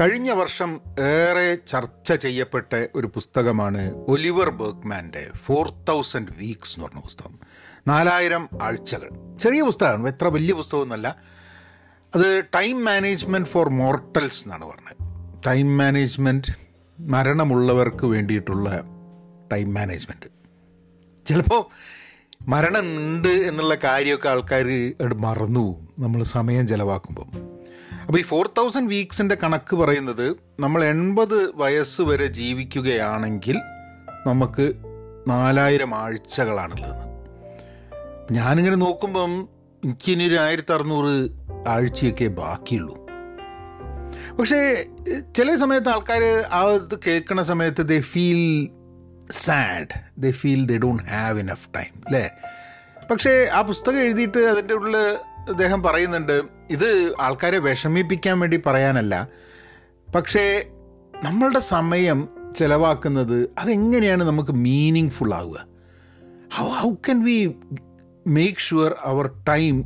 കഴിഞ്ഞ വർഷം ഏറെ ചർച്ച ചെയ്യപ്പെട്ട ഒരു പുസ്തകമാണ് ഒലിവർ ബർഗ്മാന്റെ ഫോർ തൗസൻഡ് വീക്സ് എന്ന് പറഞ്ഞ പുസ്തകം. നാലായിരം ആഴ്ചകൾ. ചെറിയ പുസ്തകമാണ് എത്ര വലിയ പുസ്തകമൊന്നുമല്ല. അത് ടൈം മാനേജ്മെന്റ് ഫോർ മോർട്ടൽസ് എന്നാണ് പറഞ്ഞത്. ടൈം മാനേജ്മെന്റ് മരണമുള്ളവർക്ക് വേണ്ടിയിട്ടുള്ള ടൈം മാനേജ്മെന്റ് ചിലപ്പോൾ മരണമുണ്ട് എന്നുള്ള കാര്യമൊക്കെ ആൾക്കാർ മറന്നു പോകും. നമ്മൾ സമയം ചിലവാക്കുമ്പം. അപ്പോൾ ഈ ഫോർ തൗസൻഡ് വീക്സിന്റെ കണക്ക് പറയുന്നത് നമ്മൾ എൺപത് വയസ്സ് വരെ ജീവിക്കുകയാണെങ്കിൽ നമുക്ക് നാലായിരം ആഴ്ചകളാണുള്ളത്. ഞാനിങ്ങനെ നോക്കുമ്പം എനിക്കിനി ഒരു ആയിരത്തി അറുന്നൂറ് ആഴ്ചയൊക്കെ ബാക്കിയുള്ളൂ. പക്ഷേ ചില സമയത്ത് ആൾക്കാർ ആ ഇത് കേൾക്കുന്ന സമയത്ത് they feel sad they feel they don't have enough time അല്ലേ പക്ഷേ ആ പുസ്തകം എഴുതിയിട്ട് അതിന്റെ ഉള്ളിൽ അദ്ദേഹം പറയുന്നുണ്ട് ഇത് ആൾക്കാരെ വിഷമിപ്പിക്കാൻ വേണ്ടി പറയാനല്ല പക്ഷേ നമ്മളുടെ സമയം ചിലവാക്കുന്നത് അതെങ്ങനെയാണ് നമുക്ക് മീനിങ് ഫുൾ ആവുക? How how can we make sure our time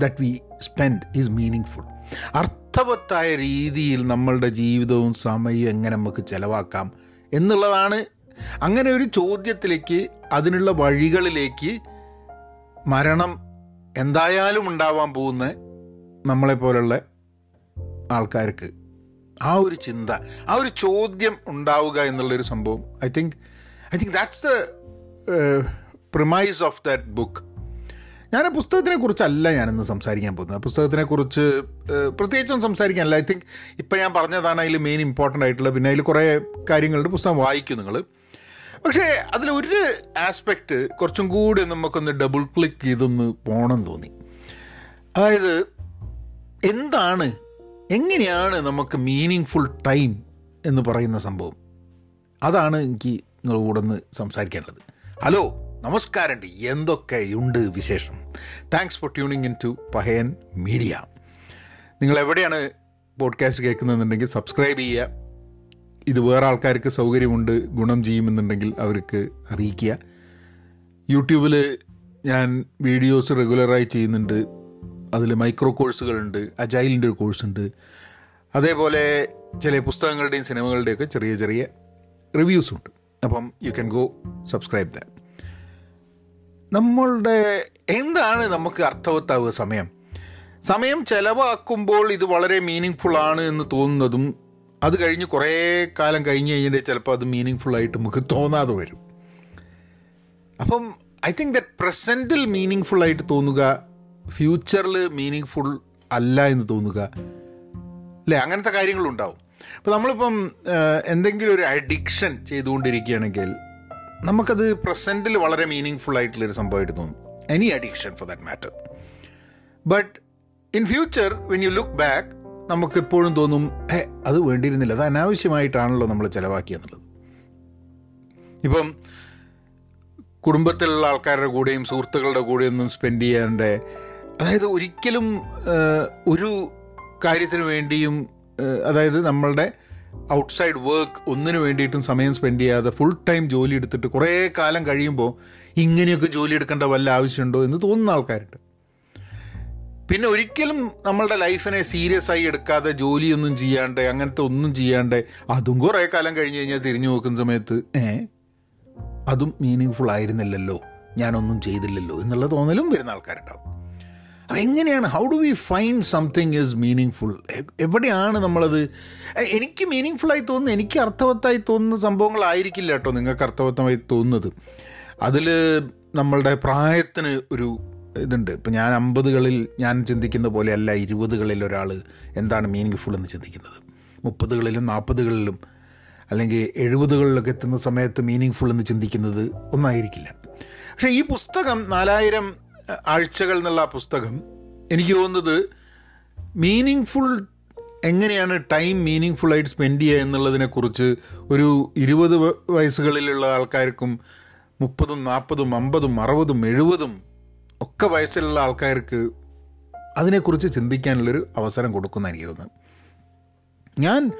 that we spend is meaningful അർത്ഥവത്തായ രീതിയിൽ നമ്മളുടെ ജീവിതവും സമയവും എങ്ങനെ നമുക്ക് ചിലവാക്കാം എന്നുള്ളതാണ് അങ്ങനെ ഒരു ചോദ്യത്തിലേക്ക് അതിനുള്ള വഴികളിലേക്ക് മരണം എന്തായാലും ഉണ്ടാവാൻ പോകുന്ന നമ്മളെപ്പോലുള്ള ആൾക്കാർക്ക് ആ ഒരു ചിന്ത ആ ഒരു ചോദ്യം ഉണ്ടാവുക എന്നുള്ളൊരു സംഭവം I think I think that's the premise of that book ഞാൻ ആ പുസ്തകത്തിനെ കുറിച്ചല്ല ഞാനിന്ന് സംസാരിക്കാൻ പോകുന്നത്. ആ പുസ്തകത്തിനെക്കുറിച്ച് പ്രത്യേകിച്ചും സംസാരിക്കാനല്ല. ഐ തിങ്ക് ഇപ്പം ഞാൻ പറഞ്ഞതാണ് അതിൽ മെയിൻ ഇമ്പോർട്ടന്റ് ആയിട്ടുള്ള പിന്നെ അതിൽ കുറേ കാര്യങ്ങളുണ്ട് പുസ്തകം വായിക്കും നിങ്ങൾ. പക്ഷേ അതിലൊരു ആസ്പെക്റ്റ് കുറച്ചും കൂടി നമുക്കൊന്ന് ഡബിൾ ക്ലിക്ക് ചെയ്തൊന്ന് പോകണം തോന്നി. അതായത് എന്താണ് എങ്ങനെയാണ് നമുക്ക് മീനിങ് ഫുൾ ടൈം എന്ന് പറയുന്ന സംഭവം? അതാണ് എനിക്ക് നിങ്ങൾ കൂടെ ഒന്ന് സംസാരിക്കാനുള്ളത് ഹലോ നമസ്കാരമുണ്ട് എന്തൊക്കെയുണ്ട് വിശേഷം? Thanks for tuning in to Pahayan media നിങ്ങൾ എവിടെയാണ് പോഡ്കാസ്റ്റ് കേൾക്കുന്നതെന്നുണ്ടെങ്കിൽ സബ്സ്ക്രൈബ് ചെയ്യുക. ഇത് വേറെ ആൾക്കാർക്ക് സൗകര്യമുണ്ട് ഗുണം ചെയ്യുമെന്നുണ്ടെങ്കിൽ അവർക്ക് അറിയിക്കുക. യൂട്യൂബിൽ ഞാൻ വീഡിയോസ് റെഗുലറായി ചെയ്യുന്നുണ്ട്. അതിൽ മൈക്രോ കോഴ്സുകളുണ്ട് അജൈലിന്റെ ഒരു കോഴ്സ് ഉണ്ട് അതേപോലെ ചില പുസ്തകങ്ങളുടെയും സിനിമകളുടെയൊക്കെ ചെറിയ ചെറിയ റിവ്യൂസ് ഉണ്ട് അപ്പം you can go subscribe the നമ്മളുടെ എന്താണ് നമുക്ക് അർത്ഥവത്താവുക സമയം? സമയം ചിലവാക്കുമ്പോൾ ഇത് വളരെ മീനിങ് ഫുൾ ആണ് എന്ന് തോന്നുന്നതും അത് കഴിഞ്ഞ് കുറേ കാലം കഴിഞ്ഞ് കഴിഞ്ഞിട്ട് ചിലപ്പോൾ അത് മീനിങ് ഫുൾ ആയിട്ട് നമുക്ക് തോന്നാതെ വരും. അപ്പം ഐ തിങ്ക് ദറ്റ് പ്രസന്റിൽ മീനിങ് ഫുൾ ആയിട്ട് തോന്നുക ഫ്യൂച്ചറിൽ മീനിങ് ഫുൾ അല്ല എന്ന് തോന്നുക അല്ലേ അങ്ങനത്തെ കാര്യങ്ങളുണ്ടാവും. അപ്പോൾ നമ്മളിപ്പം എന്തെങ്കിലും ഒരു അഡിക്ഷൻ ചെയ്തുകൊണ്ടിരിക്കുകയാണെങ്കിൽ നമുക്കത് പ്രസന്റിൽ വളരെ മീനിങ് ഫുൾ ആയിട്ടുള്ളൊരു സംഭവമായിട്ട് തോന്നും. Any addiction for that matter but in future when you look back നമുക്ക് എപ്പോഴും തോന്നും ഏ അത് വേണ്ടിയിരുന്നില്ല. അത് അനാവശ്യമായിട്ടാണല്ലോ നമ്മൾ ചിലവാക്കിയെന്നുള്ളത്. ഇപ്പം കുടുംബത്തിലുള്ള ആൾക്കാരുടെ കൂടെയും സുഹൃത്തുക്കളുടെ കൂടെയൊന്നും സ്പെൻഡ് ചെയ്യാണ്ട് അതായത് ഒരിക്കലും ഒരു കാര്യത്തിന് വേണ്ടിയും അതായത് നമ്മളുടെ ഔട്ട്സൈഡ് വർക്ക് ഒന്നിനു വേണ്ടിയിട്ടും സമയം സ്പെൻഡ് ചെയ്യാതെ ഫുൾ ടൈം ജോലി എടുത്തിട്ട് കുറേ കാലം കഴിയുമ്പോൾ ഇങ്ങനെയൊക്കെ ജോലി എടുക്കേണ്ട വല്ല ആവശ്യമുണ്ടോ എന്ന് തോന്നുന്ന ആൾക്കാരുണ്ട്. പിന്നെ ഒരിക്കലും നമ്മളുടെ ലൈഫിനെ സീരിയസ് ആയി എടുക്കാതെ ജോലിയൊന്നും ചെയ്യാണ്ട് അങ്ങനത്തെ ഒന്നും ചെയ്യാണ്ട് അതും കുറേ കാലം കഴിഞ്ഞ് കഴിഞ്ഞാൽ തിരിഞ്ഞു നോക്കുന്ന സമയത്ത് ഏ അതും മീനിങ് ഫുൾ ആയിരുന്നില്ലല്ലോ ഞാനൊന്നും ചെയ്തില്ലല്ലോ എന്നുള്ള തോന്നലും വരുന്ന ആൾക്കാരുണ്ടാവും. അപ്പം എങ്ങനെയാണ് how do we find something is meaningful എവിടെയാണ് നമ്മളത്? എനിക്ക് മീനിങ് ഫുള്ളായി തോന്നുന്നത് എനിക്ക് അർത്ഥവത്തായി തോന്നുന്ന സംഭവങ്ങളായിരിക്കില്ല കേട്ടോ നിങ്ങൾക്ക് അർത്ഥവത്തമായി തോന്നുന്നത്. അതിൽ നമ്മളുടെ പ്രായത്തിന് ഒരു ഇതുണ്ട്. ഇപ്പം ഞാൻ അമ്പതുകളിൽ ഞാൻ ചിന്തിക്കുന്ന പോലെയല്ല ഇരുപതുകളിൽ ഒരാൾ എന്താണ് മീനിങ് ഫുൾ എന്ന് ചിന്തിക്കുന്നത്. മുപ്പതുകളിലും നാൽപ്പതുകളിലും അല്ലെങ്കിൽ എഴുപതുകളിലൊക്കെ എത്തുന്ന സമയത്ത് മീനിങ് ഫുൾ എന്ന് ചിന്തിക്കുന്നത് ഒന്നായിരിക്കില്ല. പക്ഷേ ഈ പുസ്തകം നാലായിരം ആഴ്ചകൾ എന്നുള്ള പുസ്തകം എനിക്ക് തോന്നുന്നത് മീനിങ് ഫുൾ എങ്ങനെയാണ് ടൈം മീനിങ് ഫുള്ളായിട്ട് സ്പെൻഡ് ചെയ്യുക എന്നുള്ളതിനെക്കുറിച്ച് ഒരു ഇരുപത് വയസ്സുകളിലുള്ള ആൾക്കാർക്കും മുപ്പതും നാൽപ്പതും അമ്പതും അറുപതും എഴുപതും ഒക്കെ വയസ്സിലുള്ള ആൾക്കാർക്ക് അതിനെക്കുറിച്ച് ചിന്തിക്കാനുള്ളൊരു അവസരം കൊടുക്കുന്ന എനിക്ക് തോന്നുന്നു ഞാൻ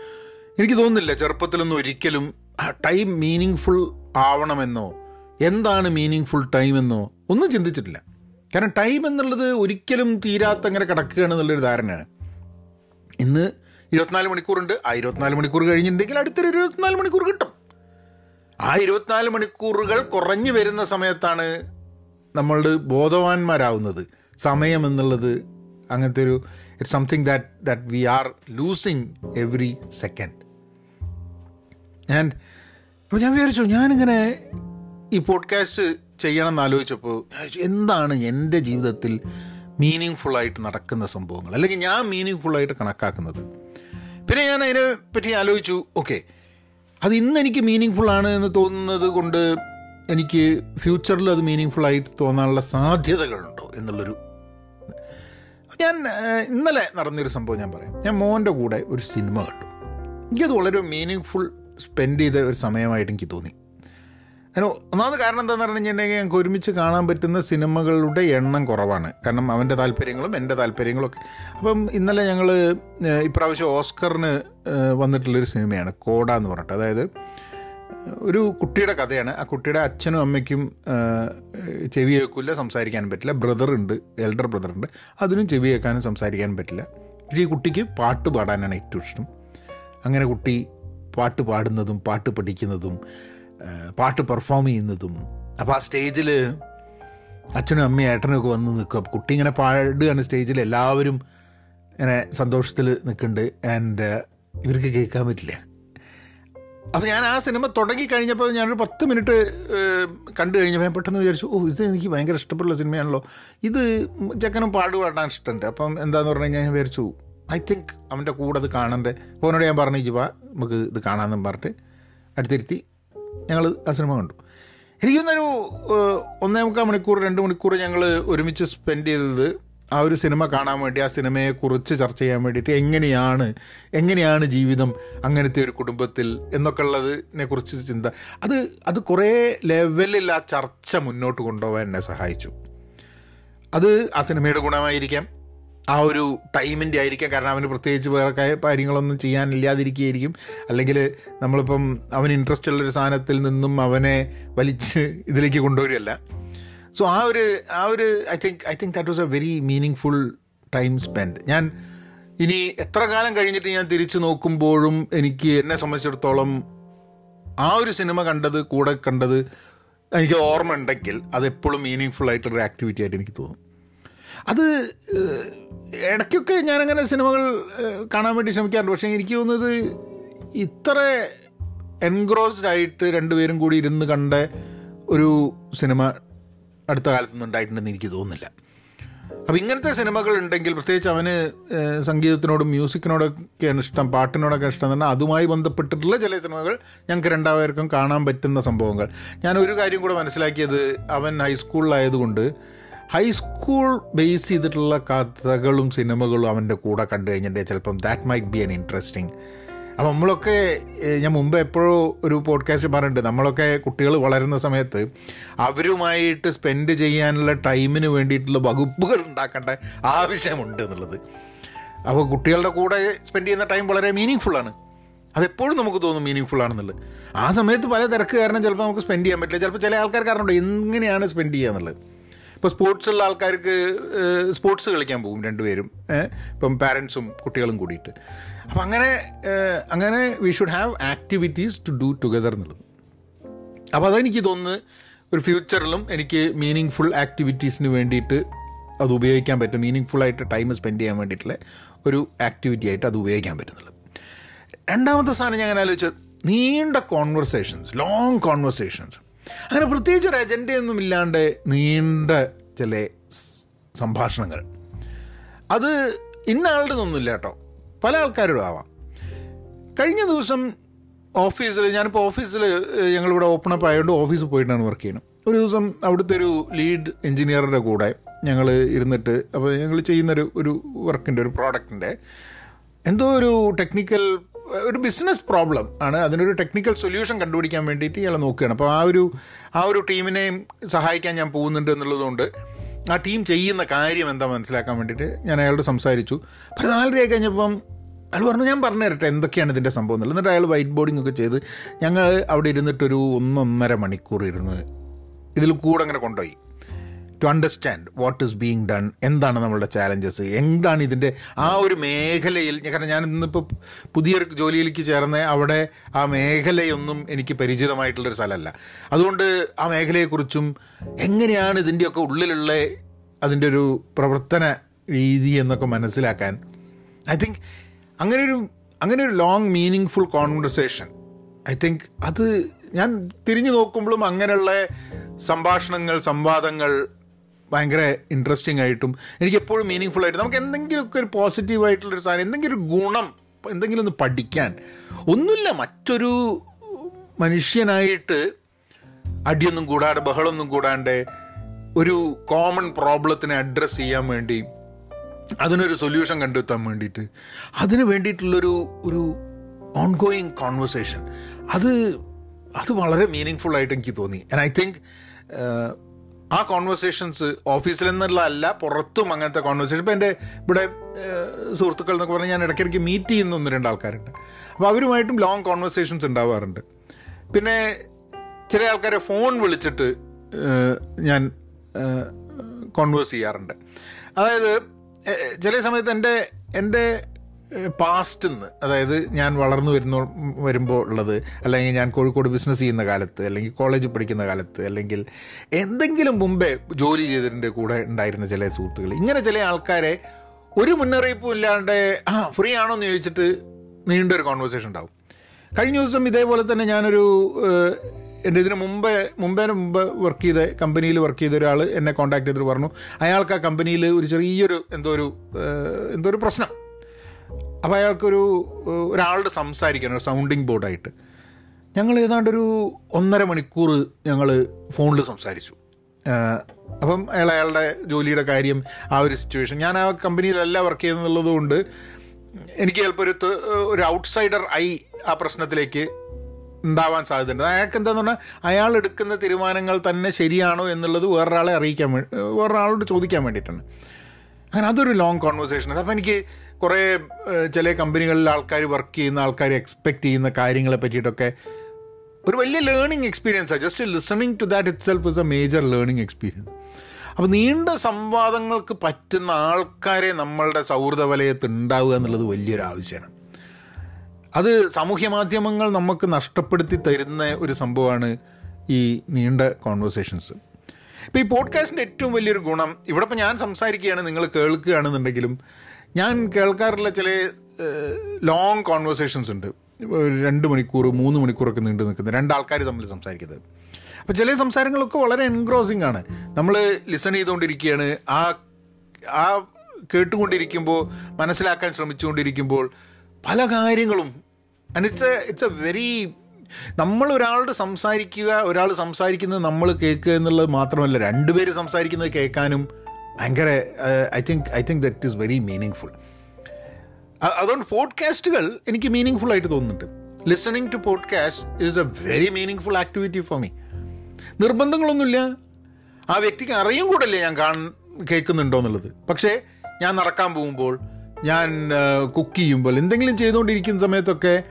എനിക്ക് തോന്നുന്നില്ല ചെറുപ്പത്തിലൊന്നും ഒരിക്കലും ടൈം മീനിങ് ഫുൾ ആവണമെന്നോ എന്താണ് മീനിങ് ഫുൾ ടൈം എന്നോ ഒന്നും ചിന്തിച്ചിട്ടില്ല. കാരണം ടൈം എന്നുള്ളത് ഒരിക്കലും തീരാത്ത അങ്ങനെ കിടക്കുകയാണ് എന്നുള്ളൊരു ധാരണയാണ്. ഇന്ന് ഇരുപത്തിനാല് മണിക്കൂറുണ്ട് ആ ഇരുപത്തിനാല് മണിക്കൂർ കഴിഞ്ഞിട്ടുണ്ടെങ്കിൽ അടുത്തൊരു ഇരുപത്തിനാല് മണിക്കൂർ കിട്ടും. ആ ഇരുപത്തിനാല് മണിക്കൂറുകൾ കുറഞ്ഞു വരുന്ന സമയത്താണ് നമ്മൾ ബോധവാന്മാരാവുന്നത്. സമയം എന്നുള്ളത് അങ്ങനത്തെ ഒരു it something that that we are losing every second and അപ്പോൾ ഞാൻ വിചാരിച്ചു ഞാനിങ്ങനെ ഈ പോഡ്കാസ്റ്റ് ചെയ്യണം ആലോചിച്ചപ്പോൾ എന്താണ് എന്റെ ജീവിതത്തിൽ മീനിങ് ഫുള്ളായിട്ട് നടക്കുന്ന സംഭവങ്ങൾ? അല്ലെങ്കിൽ ഞാൻ മീനിങ് ഫുള്ളായിട്ട് കണക്കാക്കുന്നത്? പിന്നെ ഞാൻ അതിനെ പറ്റി ആലോചിച്ചു ഓക്കെ അത് ഇന്ന് എനിക്ക് മീനിങ് ഫുള്ളാണ് എന്ന് തോന്നുന്നത് കൊണ്ട് എനിക്ക് ഫ്യൂച്ചറിൽ അത് മീനിങ് ആയിട്ട് തോന്നാനുള്ള സാധ്യതകളുണ്ടോ എന്നുള്ളൊരു ഞാൻ ഇന്നലെ നടന്നൊരു സംഭവം ഞാൻ പറയാം. ഞാൻ മോന്റെ കൂടെ ഒരു സിനിമ കണ്ടു. എനിക്കത് വളരെ മീനിങ് ഫുൾ സ്പെൻഡ് ചെയ്ത ഒരു സമയമായിട്ട് എനിക്ക് തോന്നി. അതിന് ഒന്നാമത് കാരണം എന്താണെന്ന് പറഞ്ഞു കഴിഞ്ഞിട്ടുണ്ടെങ്കിൽ ഞങ്ങൾക്ക് ഒരുമിച്ച് കാണാൻ പറ്റുന്ന സിനിമകളുടെ എണ്ണം കുറവാണ്. കാരണം അവന്റെ താല്പര്യങ്ങളും എന്റെ താല്പര്യങ്ങളും ഒക്കെ. അപ്പം ഇന്നലെ ഞങ്ങൾ ഇപ്രാവശ്യം ഓസ്കറിന് വന്നിട്ടുള്ളൊരു സിനിമയാണ് കോഡ എന്ന് പറഞ്ഞിട്ട്. അതായത് ഒരു കുട്ടിയുടെ കഥയാണ്. ആ കുട്ടിയുടെ അച്ഛനും അമ്മയ്ക്കും ചെവി കേൾക്കില്ല സംസാരിക്കാനും പറ്റില്ല. ബ്രദറുണ്ട് എൽഡർ ബ്രദറുണ്ട് അതിനും ചെവി കേൾക്കാനും സംസാരിക്കാനും പറ്റില്ല. പക്ഷേ ഈ കുട്ടിക്ക് പാട്ട് പാടാനാണ് ഏറ്റവും ഇഷ്ടം. അങ്ങനെ കുട്ടി പാട്ട് പാടുന്നതും പാട്ട് പഠിക്കുന്നതും പാട്ട് പെർഫോം ചെയ്യുന്നതും. അപ്പോൾ ആ സ്റ്റേജിൽ അച്ഛനും അമ്മയും ഏട്ടനും ഒക്കെ വന്ന് നിൽക്കും. അപ്പോൾ കുട്ടി ഇങ്ങനെ പാടുകയാണ് സ്റ്റേജിൽ എല്ലാവരും ഇങ്ങനെ സന്തോഷത്തിൽ നിൽക്കുന്നുണ്ട് ആൻഡ് ഇവർക്ക് കേൾക്കാൻ പറ്റില്ല. അപ്പോൾ ഞാൻ ആ സിനിമ തുടങ്ങി കഴിഞ്ഞപ്പോൾ ഞാനൊരു പത്ത് മിനിറ്റ് കണ്ടു കഴിഞ്ഞപ്പോൾ ഞാൻ പെട്ടെന്ന് വിചാരിച്ചു ഓ ഇത് എനിക്ക് ഭയങ്കര ഇഷ്ടപ്പെട്ടുള്ള സിനിമയാണല്ലോ. ഇത് ചെക്കനും പാട്ട് പാടാൻ ഇഷ്ടമുണ്ട്. അപ്പം എന്താന്ന് പറഞ്ഞു കഴിഞ്ഞാൽ ഞാൻ വിചാരിച്ചു ഐ തിങ്ക് അവന്റെ കൂടെ അത് കാണണ്ടേ. ഫോനോട് ഞാൻ പറഞ്ഞു വാ നമുക്ക് ഇത് കാണാമെന്നും പറഞ്ഞിട്ട് അടുത്തിരുത്തി. ഞങ്ങൾ ആ സിനിമ കണ്ടു. എനിക്ക് തോന്നുന്നൊരു ഏഹ്, ഒന്നേ മുക്കാൽ മണിക്കൂർ രണ്ട് മണിക്കൂർ ഞങ്ങൾ ഒരുമിച്ച് സ്പെൻഡ് ചെയ്തത് ആ ഒരു സിനിമ കാണാൻ വേണ്ടി ആ സിനിമയെ കുറിച്ച് ചർച്ച ചെയ്യാൻ വേണ്ടിയിട്ട് എങ്ങനെയാണ് എങ്ങനെയാണ് ജീവിതം അങ്ങനത്തെ ഒരു കുടുംബത്തിൽ എന്നൊക്കെ ഉള്ളതിനെ കുറിച്ച് ചിന്ത. അത് അത് കുറേ ലെവലിൽ ആ ചർച്ച മുന്നോട്ട് കൊണ്ടുപോകാൻ എന്നെ സഹായിച്ചു. അത് ആ സിനിമയുടെ ഗുണമായിരിക്കാം. ആ ഒരു ടൈമിന്റെ ആയിരിക്കാം. കാരണം അവന് പ്രത്യേകിച്ച് വേറെ കാര്യങ്ങളൊന്നും ചെയ്യാനില്ലാതിരിക്കുകയായിരിക്കും. അല്ലെങ്കിൽ നമ്മളിപ്പം അവന് ഇൻട്രസ്റ്റ് ഉള്ളൊരു സാധനത്തിൽ നിന്നും അവനെ വലിച്ച് ഇതിലേക്ക് കൊണ്ടുവരികയല്ല. സോ ആ ഒരു ആ ഒരു I think I think that was a very meaningful time spend ഞാൻ ഇനി എത്ര കാലം കഴിഞ്ഞിട്ട് ഞാൻ തിരിച്ചു നോക്കുമ്പോഴും എനിക്ക് എന്നെ സംബന്ധിച്ചിടത്തോളം ആ ഒരു സിനിമ കണ്ടത് കൂടെ കണ്ടത് എനിക്ക് ഓർമ്മ ഉണ്ടെങ്കിൽ അത് എപ്പോഴും മീനിങ് ഫുൾ ആയിട്ടൊരു ആക്ടിവിറ്റി ആയിട്ട് എനിക്ക് തോന്നും. അത് ഇടയ്ക്കൊക്കെ ഞാനങ്ങനെ സിനിമകൾ കാണാൻ വേണ്ടി ശ്രമിക്കാറുണ്ട്. പക്ഷേ എനിക്ക് തോന്നുന്നത് ഇത്ര എൻഗ്രോസ്ഡ് ആയിട്ട് രണ്ടുപേരും കൂടി ഇരുന്ന് കണ്ട ഒരു സിനിമ അടുത്ത കാലത്തൊന്നും ഉണ്ടായിട്ടുണ്ടെന്ന് എനിക്ക് തോന്നുന്നില്ല. അപ്പോൾ ഇങ്ങനത്തെ സിനിമകൾ ഉണ്ടെങ്കിൽ പ്രത്യേകിച്ച് അവന് സംഗീതത്തിനോടും മ്യൂസിക്കിനോടൊക്കെയാണ് ഇഷ്ടം പാട്ടിനോടൊക്കെ ഇഷ്ടം പറഞ്ഞാൽ അതുമായി ബന്ധപ്പെട്ടിട്ടുള്ള ചില സിനിമകൾ ഞങ്ങൾക്ക് രണ്ടാപേർക്കും കാണാൻ പറ്റുന്ന സംഭവങ്ങൾ. ഞാൻ ഒരു കാര്യം കൂടെ മനസ്സിലാക്കിയത് അവൻ ഹൈസ്കൂളിലായതുകൊണ്ട് ഹൈസ്കൂൾ ബേസ് ചെയ്തിട്ടുള്ള കഥകളും സിനിമകളും അവന്റെ കൂടെ കണ്ടു കഴിഞ്ഞിട്ടുണ്ടെങ്കിൽ ചിലപ്പം that might be an interesting അപ്പം നമ്മളൊക്കെ ഞാൻ മുമ്പ് എപ്പോഴും ഒരു പോഡ്കാസ്റ്റ് പറഞ്ഞിട്ടുണ്ട്. നമ്മളൊക്കെ കുട്ടികൾ വളരുന്ന സമയത്ത് അവരുമായിട്ട് സ്പെൻഡ് ചെയ്യാനുള്ള ടൈമിന് വേണ്ടിയിട്ടുള്ള വകുപ്പുകൾ ഉണ്ടാക്കേണ്ട ആവശ്യമുണ്ട് എന്നുള്ളത്. അപ്പോൾ കുട്ടികളുടെ കൂടെ സ്പെൻഡ് ചെയ്യുന്ന ടൈം വളരെ മീനിങ് ഫുള്ളാണ് അതെപ്പോഴും നമുക്ക് തോന്നും മീനിങ് ഫുൾ ആണെന്നുള്ളത്. ആ സമയത്ത് പല തിരക്ക് കാരണം ചിലപ്പോൾ നമുക്ക് സ്പെൻഡ് ചെയ്യാൻ പറ്റില്ല. ചിലപ്പോൾ ചില ആൾക്കാർ കാരണം എങ്ങനെയാണ് സ്പെൻഡ് ചെയ്യുക എന്നുള്ളത് ഇപ്പോൾ സ്പോർട്സ് ഉള്ള ആൾക്കാർക്ക് സ്പോർട്സ് കളിക്കാൻ പോകും രണ്ടുപേരും. ഇപ്പം പാരൻസും കുട്ടികളും കൂടിയിട്ട്. അപ്പം അങ്ങനെ അങ്ങനെ we should have activities to do together എന്നുള്ളത്. അപ്പോൾ അതെനിക്ക് തോന്നുന്നു ഒരു ഫ്യൂച്ചറിലും എനിക്ക് മീനിങ് ഫുൾ ആക്ടിവിറ്റീസിന് വേണ്ടിയിട്ട് അത് ഉപയോഗിക്കാൻ പറ്റും. മീനിങ് ഫുള്ളായിട്ട് ടൈം സ്പെൻഡ് ചെയ്യാൻ വേണ്ടിയിട്ടുള്ള ഒരു ആക്ടിവിറ്റി ആയിട്ട് അത് ഉപയോഗിക്കാൻ പറ്റുന്നുള്ളൂ രണ്ടാമത്തെ സാധനം ഞാൻ അങ്ങനെ ആലോചിച്ചു. നീണ്ട കോൺവെർസേഷൻസ് ലോങ് കോൺവെർസേഷൻസ് അങ്ങനെ പ്രത്യേകിച്ച് ഒരു അജണ്ടയൊന്നും ഇല്ലാണ്ട് നീണ്ട ചില സംഭാഷണങ്ങൾ. അത് ഇന്ന ആളുടെ ഒന്നുമില്ല കേട്ടോ. പല ആൾക്കാരോടും ആവാം. കഴിഞ്ഞ ദിവസം ഓഫീസിൽ ഞാനിപ്പോൾ ഓഫീസിൽ ഞങ്ങളിവിടെ ഓപ്പൺ അപ്പ് ആയതുകൊണ്ട് ഓഫീസിൽ പോയിട്ടാണ് വർക്ക് ചെയ്യുന്നത്. ഒരു ദിവസം അവിടുത്തെ ഒരു ലീഡ് എഞ്ചിനീയറുടെ കൂടെ ഞങ്ങൾ ഇരുന്നിട്ട് അപ്പോൾ ഞങ്ങൾ ചെയ്യുന്നൊരു ഒരു വർക്കിന്റെ ഒരു പ്രോഡക്റ്റിന്റെ എന്തോ ഒരു ടെക്നിക്കൽ ഒരു ബിസിനസ് പ്രോബ്ലം ആണ്. അതിനൊരു ടെക്നിക്കൽ സൊല്യൂഷൻ കണ്ടുപിടിക്കാൻ വേണ്ടിയിട്ട് ഇയാൾ നോക്കുകയാണ്. അപ്പോൾ ആ ഒരു ആ ഒരു ടീമിനെയും സഹായിക്കാൻ ഞാൻ പോകുന്നുണ്ട് എന്നുള്ളതുകൊണ്ട് ആ ടീം ചെയ്യുന്ന കാര്യം എന്താ മനസ്സിലാക്കാൻ വേണ്ടിയിട്ട് ഞാൻ അയാളോട് സംസാരിച്ചു. അപ്പോൾ നാലരയായി കഴിഞ്ഞപ്പം അയാൾ പറഞ്ഞു ഞാൻ പറഞ്ഞു തരട്ടെ എന്തൊക്കെയാണ് ഇതിന്റെ സംഭവം എന്നുള്ളത്. എന്നിട്ട് അയാൾ വൈറ്റ് ബോർഡിംഗ് ഒക്കെ ചെയ്ത് ഞങ്ങൾ അവിടെ ഇരുന്നിട്ടൊരു ഒന്നൊന്നര മണിക്കൂർ ഇരുന്ന് ഇതിൽ കൂടെ അങ്ങനെ കൊണ്ടുപോയി. To understand what is being done എന്താണ് നമ്മളുടെ ചാലഞ്ചസ് എന്താണ് ഇതിന്റെ ആ ഒരു മേഖലയിൽ കാരണം ഞാൻ ഇന്നിപ്പോൾ പുതിയൊരു ജോലിയിലേക്ക് ചേർന്ന് അവിടെ ആ മേഖലയൊന്നും എനിക്ക് പരിചിതമായിട്ടുള്ളൊരു സ്ഥലമല്ല. അതുകൊണ്ട് ആ മേഖലയെക്കുറിച്ചും എങ്ങനെയാണ് ഇതിന്റെയൊക്കെ ഉള്ളിലുള്ള അതിന്റെ ഒരു പ്രവർത്തന രീതി എന്നൊക്കെ മനസ്സിലാക്കാൻ ഐ തിങ്ക് അങ്ങനെ ഒരു അങ്ങനെ ഒരു long meaningful conversation I think അത് ഞാൻ തിരിഞ്ഞു നോക്കുമ്പോഴും അങ്ങനെയുള്ള സംഭാഷണങ്ങൾ സംവാദങ്ങൾ ഭയങ്കര ഇൻട്രസ്റ്റിംഗ് ആയിട്ടും എനിക്ക് എപ്പോഴും മീനിങ് ആയിട്ട് നമുക്ക് എന്തെങ്കിലുമൊക്കെ ഒരു പോസിറ്റീവ് പോസിറ്റീവായിട്ടുള്ളൊരു സാധനം എന്തെങ്കിലും ഒരു ഗുണം എന്തെങ്കിലും ഒന്ന് പഠിക്കാൻ. ഒന്നുമില്ല മറ്റൊരു മനുഷ്യനായിട്ട് അടിയൊന്നും കൂടാണ്ട് ബഹളമൊന്നും കൂടാണ്ട് ഒരു കോമൺ പ്രോബ്ലത്തിനെ അഡ്രസ്സ് ചെയ്യാൻ വേണ്ടി അതിനൊരു സൊല്യൂഷൻ കണ്ടെത്താൻ വേണ്ടിയിട്ട് അതിന് വേണ്ടിയിട്ടുള്ളൊരു ഒരു ഓൺ ഗോയിങ് കോൺവെർസേഷൻ അത് അത് വളരെ മീനിങ് ഫുൾ ആയിട്ട് എനിക്ക് തോന്നി. ആൻഡ് ഐ തിങ്ക് ആ കോൺവെർസേഷൻസ് ഓഫീസിൽ നിന്നുള്ള അല്ല പുറത്തും അങ്ങനത്തെ കോൺവെർസേഷൻ ഇപ്പം എന്റെ ഇവിടെ സുഹൃത്തുക്കൾ എന്നൊക്കെ പറഞ്ഞാൽ ഞാൻ ഇടയ്ക്കിടയ്ക്ക് മീറ്റ് ചെയ്യുന്ന ഒന്ന് രണ്ട് ആൾക്കാരുണ്ട്. അപ്പോൾ അവരുമായിട്ടും ലോങ് കോൺവെർസേഷൻസ് ഉണ്ടാവാറുണ്ട്. പിന്നെ ചില ആൾക്കാരെ ഫോൺ വിളിച്ചിട്ട് ഞാൻ കോൺവേഴ്സ് ചെയ്യാറുണ്ട്. അതായത് ചില സമയത്ത് എന്റെ എന്റെ പാസ്റ്റ് നിന്ന് അതായത് ഞാൻ വളർന്നു വരുന്ന വരുമ്പോൾ ഉള്ളത് അല്ലെങ്കിൽ ഞാൻ കോഴിക്കോട് ബിസിനസ് ചെയ്യുന്ന കാലത്ത് അല്ലെങ്കിൽ കോളേജിൽ പഠിക്കുന്ന കാലത്ത് അല്ലെങ്കിൽ എന്തെങ്കിലും മുമ്പേ ജോലി ചെയ്തതിന്റെ കൂടെ ഉണ്ടായിരുന്ന ചില സുഹൃത്തുക്കൾ. ഇങ്ങനെ ചില ആൾക്കാരെ ഒരു മുന്നറിയിപ്പും ഇല്ലാണ്ട് ആ ഫ്രീ ആണോ എന്ന് ചോദിച്ചിട്ട് നീണ്ടൊരു കോൺവെർസേഷൻ ഉണ്ടാവും. കഴിഞ്ഞ ദിവസം ഇതേപോലെ തന്നെ ഞാനൊരു എന്റെ ഇതിന് മുമ്പേ മുമ്പേന് മുമ്പ് വർക്ക് ചെയ്ത കമ്പനിയിൽ വർക്ക് ചെയ്ത ഒരാൾ എന്നെ കോൺടാക്ട് ചെയ്തിട്ട് പറഞ്ഞു അയാൾക്ക് ആ കമ്പനിയിൽ ഒരു ചെറിയൊരു എന്തോ ഒരു എന്തോ ഒരു പ്രശ്നം. അപ്പോൾ അയാൾക്കൊരു ഒരാളുടെ സംസാരിക്കാൻ ഒരു സൗണ്ടിങ് ബോർഡായിട്ട് ഞങ്ങൾ ഏതാണ്ടൊരു ഒന്നര മണിക്കൂർ ഞങ്ങൾ ഫോണിൽ സംസാരിച്ചു. അപ്പം അയാൾ അയാളുടെ ജോലിയുടെ കാര്യം ആ ഒരു സിറ്റുവേഷൻ ഞാൻ ആ കമ്പനിയിലല്ല വർക്ക് ചെയ്യുന്നുള്ളത് കൊണ്ട് എനിക്ക് ചിലപ്പോൾ ഒരു ഒരു ഔട്ട്സൈഡർ ഐ ആ പ്രശ്നത്തിലേക്ക് ഉണ്ടാവാൻ സാധ്യതയുണ്ട്. അയാൾക്ക് എന്താന്ന് പറഞ്ഞാൽ അയാൾ എടുക്കുന്ന തീരുമാനങ്ങൾ തന്നെ ശരിയാണോ എന്നുള്ളത് വേറൊരാളെ അറിയിക്കാൻ വേണ്ടി വേറൊരാളോട് ചോദിക്കാൻ വേണ്ടിയിട്ടാണ്. അങ്ങനെ അതൊരു ലോങ് കോൺവെർസേഷൻ അപ്പോൾ എനിക്ക് കുറേ ചില കമ്പനികളിൽ ആൾക്കാർ വർക്ക് ചെയ്യുന്ന ആൾക്കാർ എക്സ്പെക്റ്റ് ചെയ്യുന്ന കാര്യങ്ങളെ പറ്റിയിട്ടൊക്കെ ഒരു വലിയ ലേണിംഗ് എക്സ്പീരിയൻസാണ് just listening to that itself is a major learning experience അപ്പോൾ നീണ്ട സംവാദങ്ങൾക്ക് പറ്റുന്ന ആൾക്കാരെ നമ്മളുടെ സൗഹൃദ വലയത്ത് ഉണ്ടാവുക എന്നുള്ളത് വലിയൊരു ആവശ്യമാണ് അത് സാമൂഹ്യ മാധ്യമങ്ങൾ നമുക്ക് നഷ്ടപ്പെടുത്തി തരുന്ന ഒരു സംഭവമാണ് ഈ നീണ്ട കോൺവെർസേഷൻസ് ഇപ്പോൾ ഈ പോഡ്കാസ്റ്റിന്റെ ഏറ്റവും വലിയൊരു ഗുണം ഇവിടെ ഇപ്പോൾ ഞാൻ സംസാരിക്കുകയാണ് നിങ്ങൾ കേൾക്കുകയാണെന്നുണ്ടെങ്കിലും ഞാൻ കേൾക്കാറുള്ള ചില ലോങ് കോൺവെർസേഷൻസ് ഉണ്ട്. രണ്ട് മണിക്കൂർ മൂന്ന് മണിക്കൂറൊക്കെ നീണ്ടു നിൽക്കുന്നത് രണ്ടാൾക്കാർ തമ്മിൽ സംസാരിക്കുന്നത്. അപ്പോൾ ചില സംസാരങ്ങളൊക്കെ വളരെ എൻഗ്രോസിംഗ് ആണ്. നമ്മൾ ലിസൺ ചെയ്തുകൊണ്ടിരിക്കുകയാണ് ആ ആ കേട്ടുകൊണ്ടിരിക്കുമ്പോൾ മനസ്സിലാക്കാൻ ശ്രമിച്ചുകൊണ്ടിരിക്കുമ്പോൾ പല കാര്യങ്ങളും and it's a it's a very നമ്മൾ ഒരാളോട് സംസാരിക്കുക ഒരാൾ സംസാരിക്കുന്നത് നമ്മൾ കേൾക്കുക എന്നുള്ളത് മാത്രമല്ല രണ്ടുപേര് സംസാരിക്കുന്നത് കേൾക്കാനും ഭയങ്കര I think I think that is very meaningful അതുകൊണ്ട് പോഡ്കാസ്റ്റുകൾ എനിക്ക് മീനിങ് ഫുൾ ആയിട്ട് തോന്നുന്നുണ്ട്. Listening to podcast is a very meaningful activity for me നിർബന്ധങ്ങളൊന്നുമില്ല. ആ വ്യക്തിക്ക് അറിയും കൂടല്ലേ ഞാൻ കാൺ കേൾക്കുന്നുണ്ടോ എന്നുള്ളത്. പക്ഷേ ഞാൻ നടക്കാൻ പോകുമ്പോൾ ഞാൻ കുക്ക് ചെയ്യുമ്പോൾ എന്തെങ്കിലും ചെയ്തുകൊണ്ടിരിക്കുന്ന സമയത്തൊക്കെ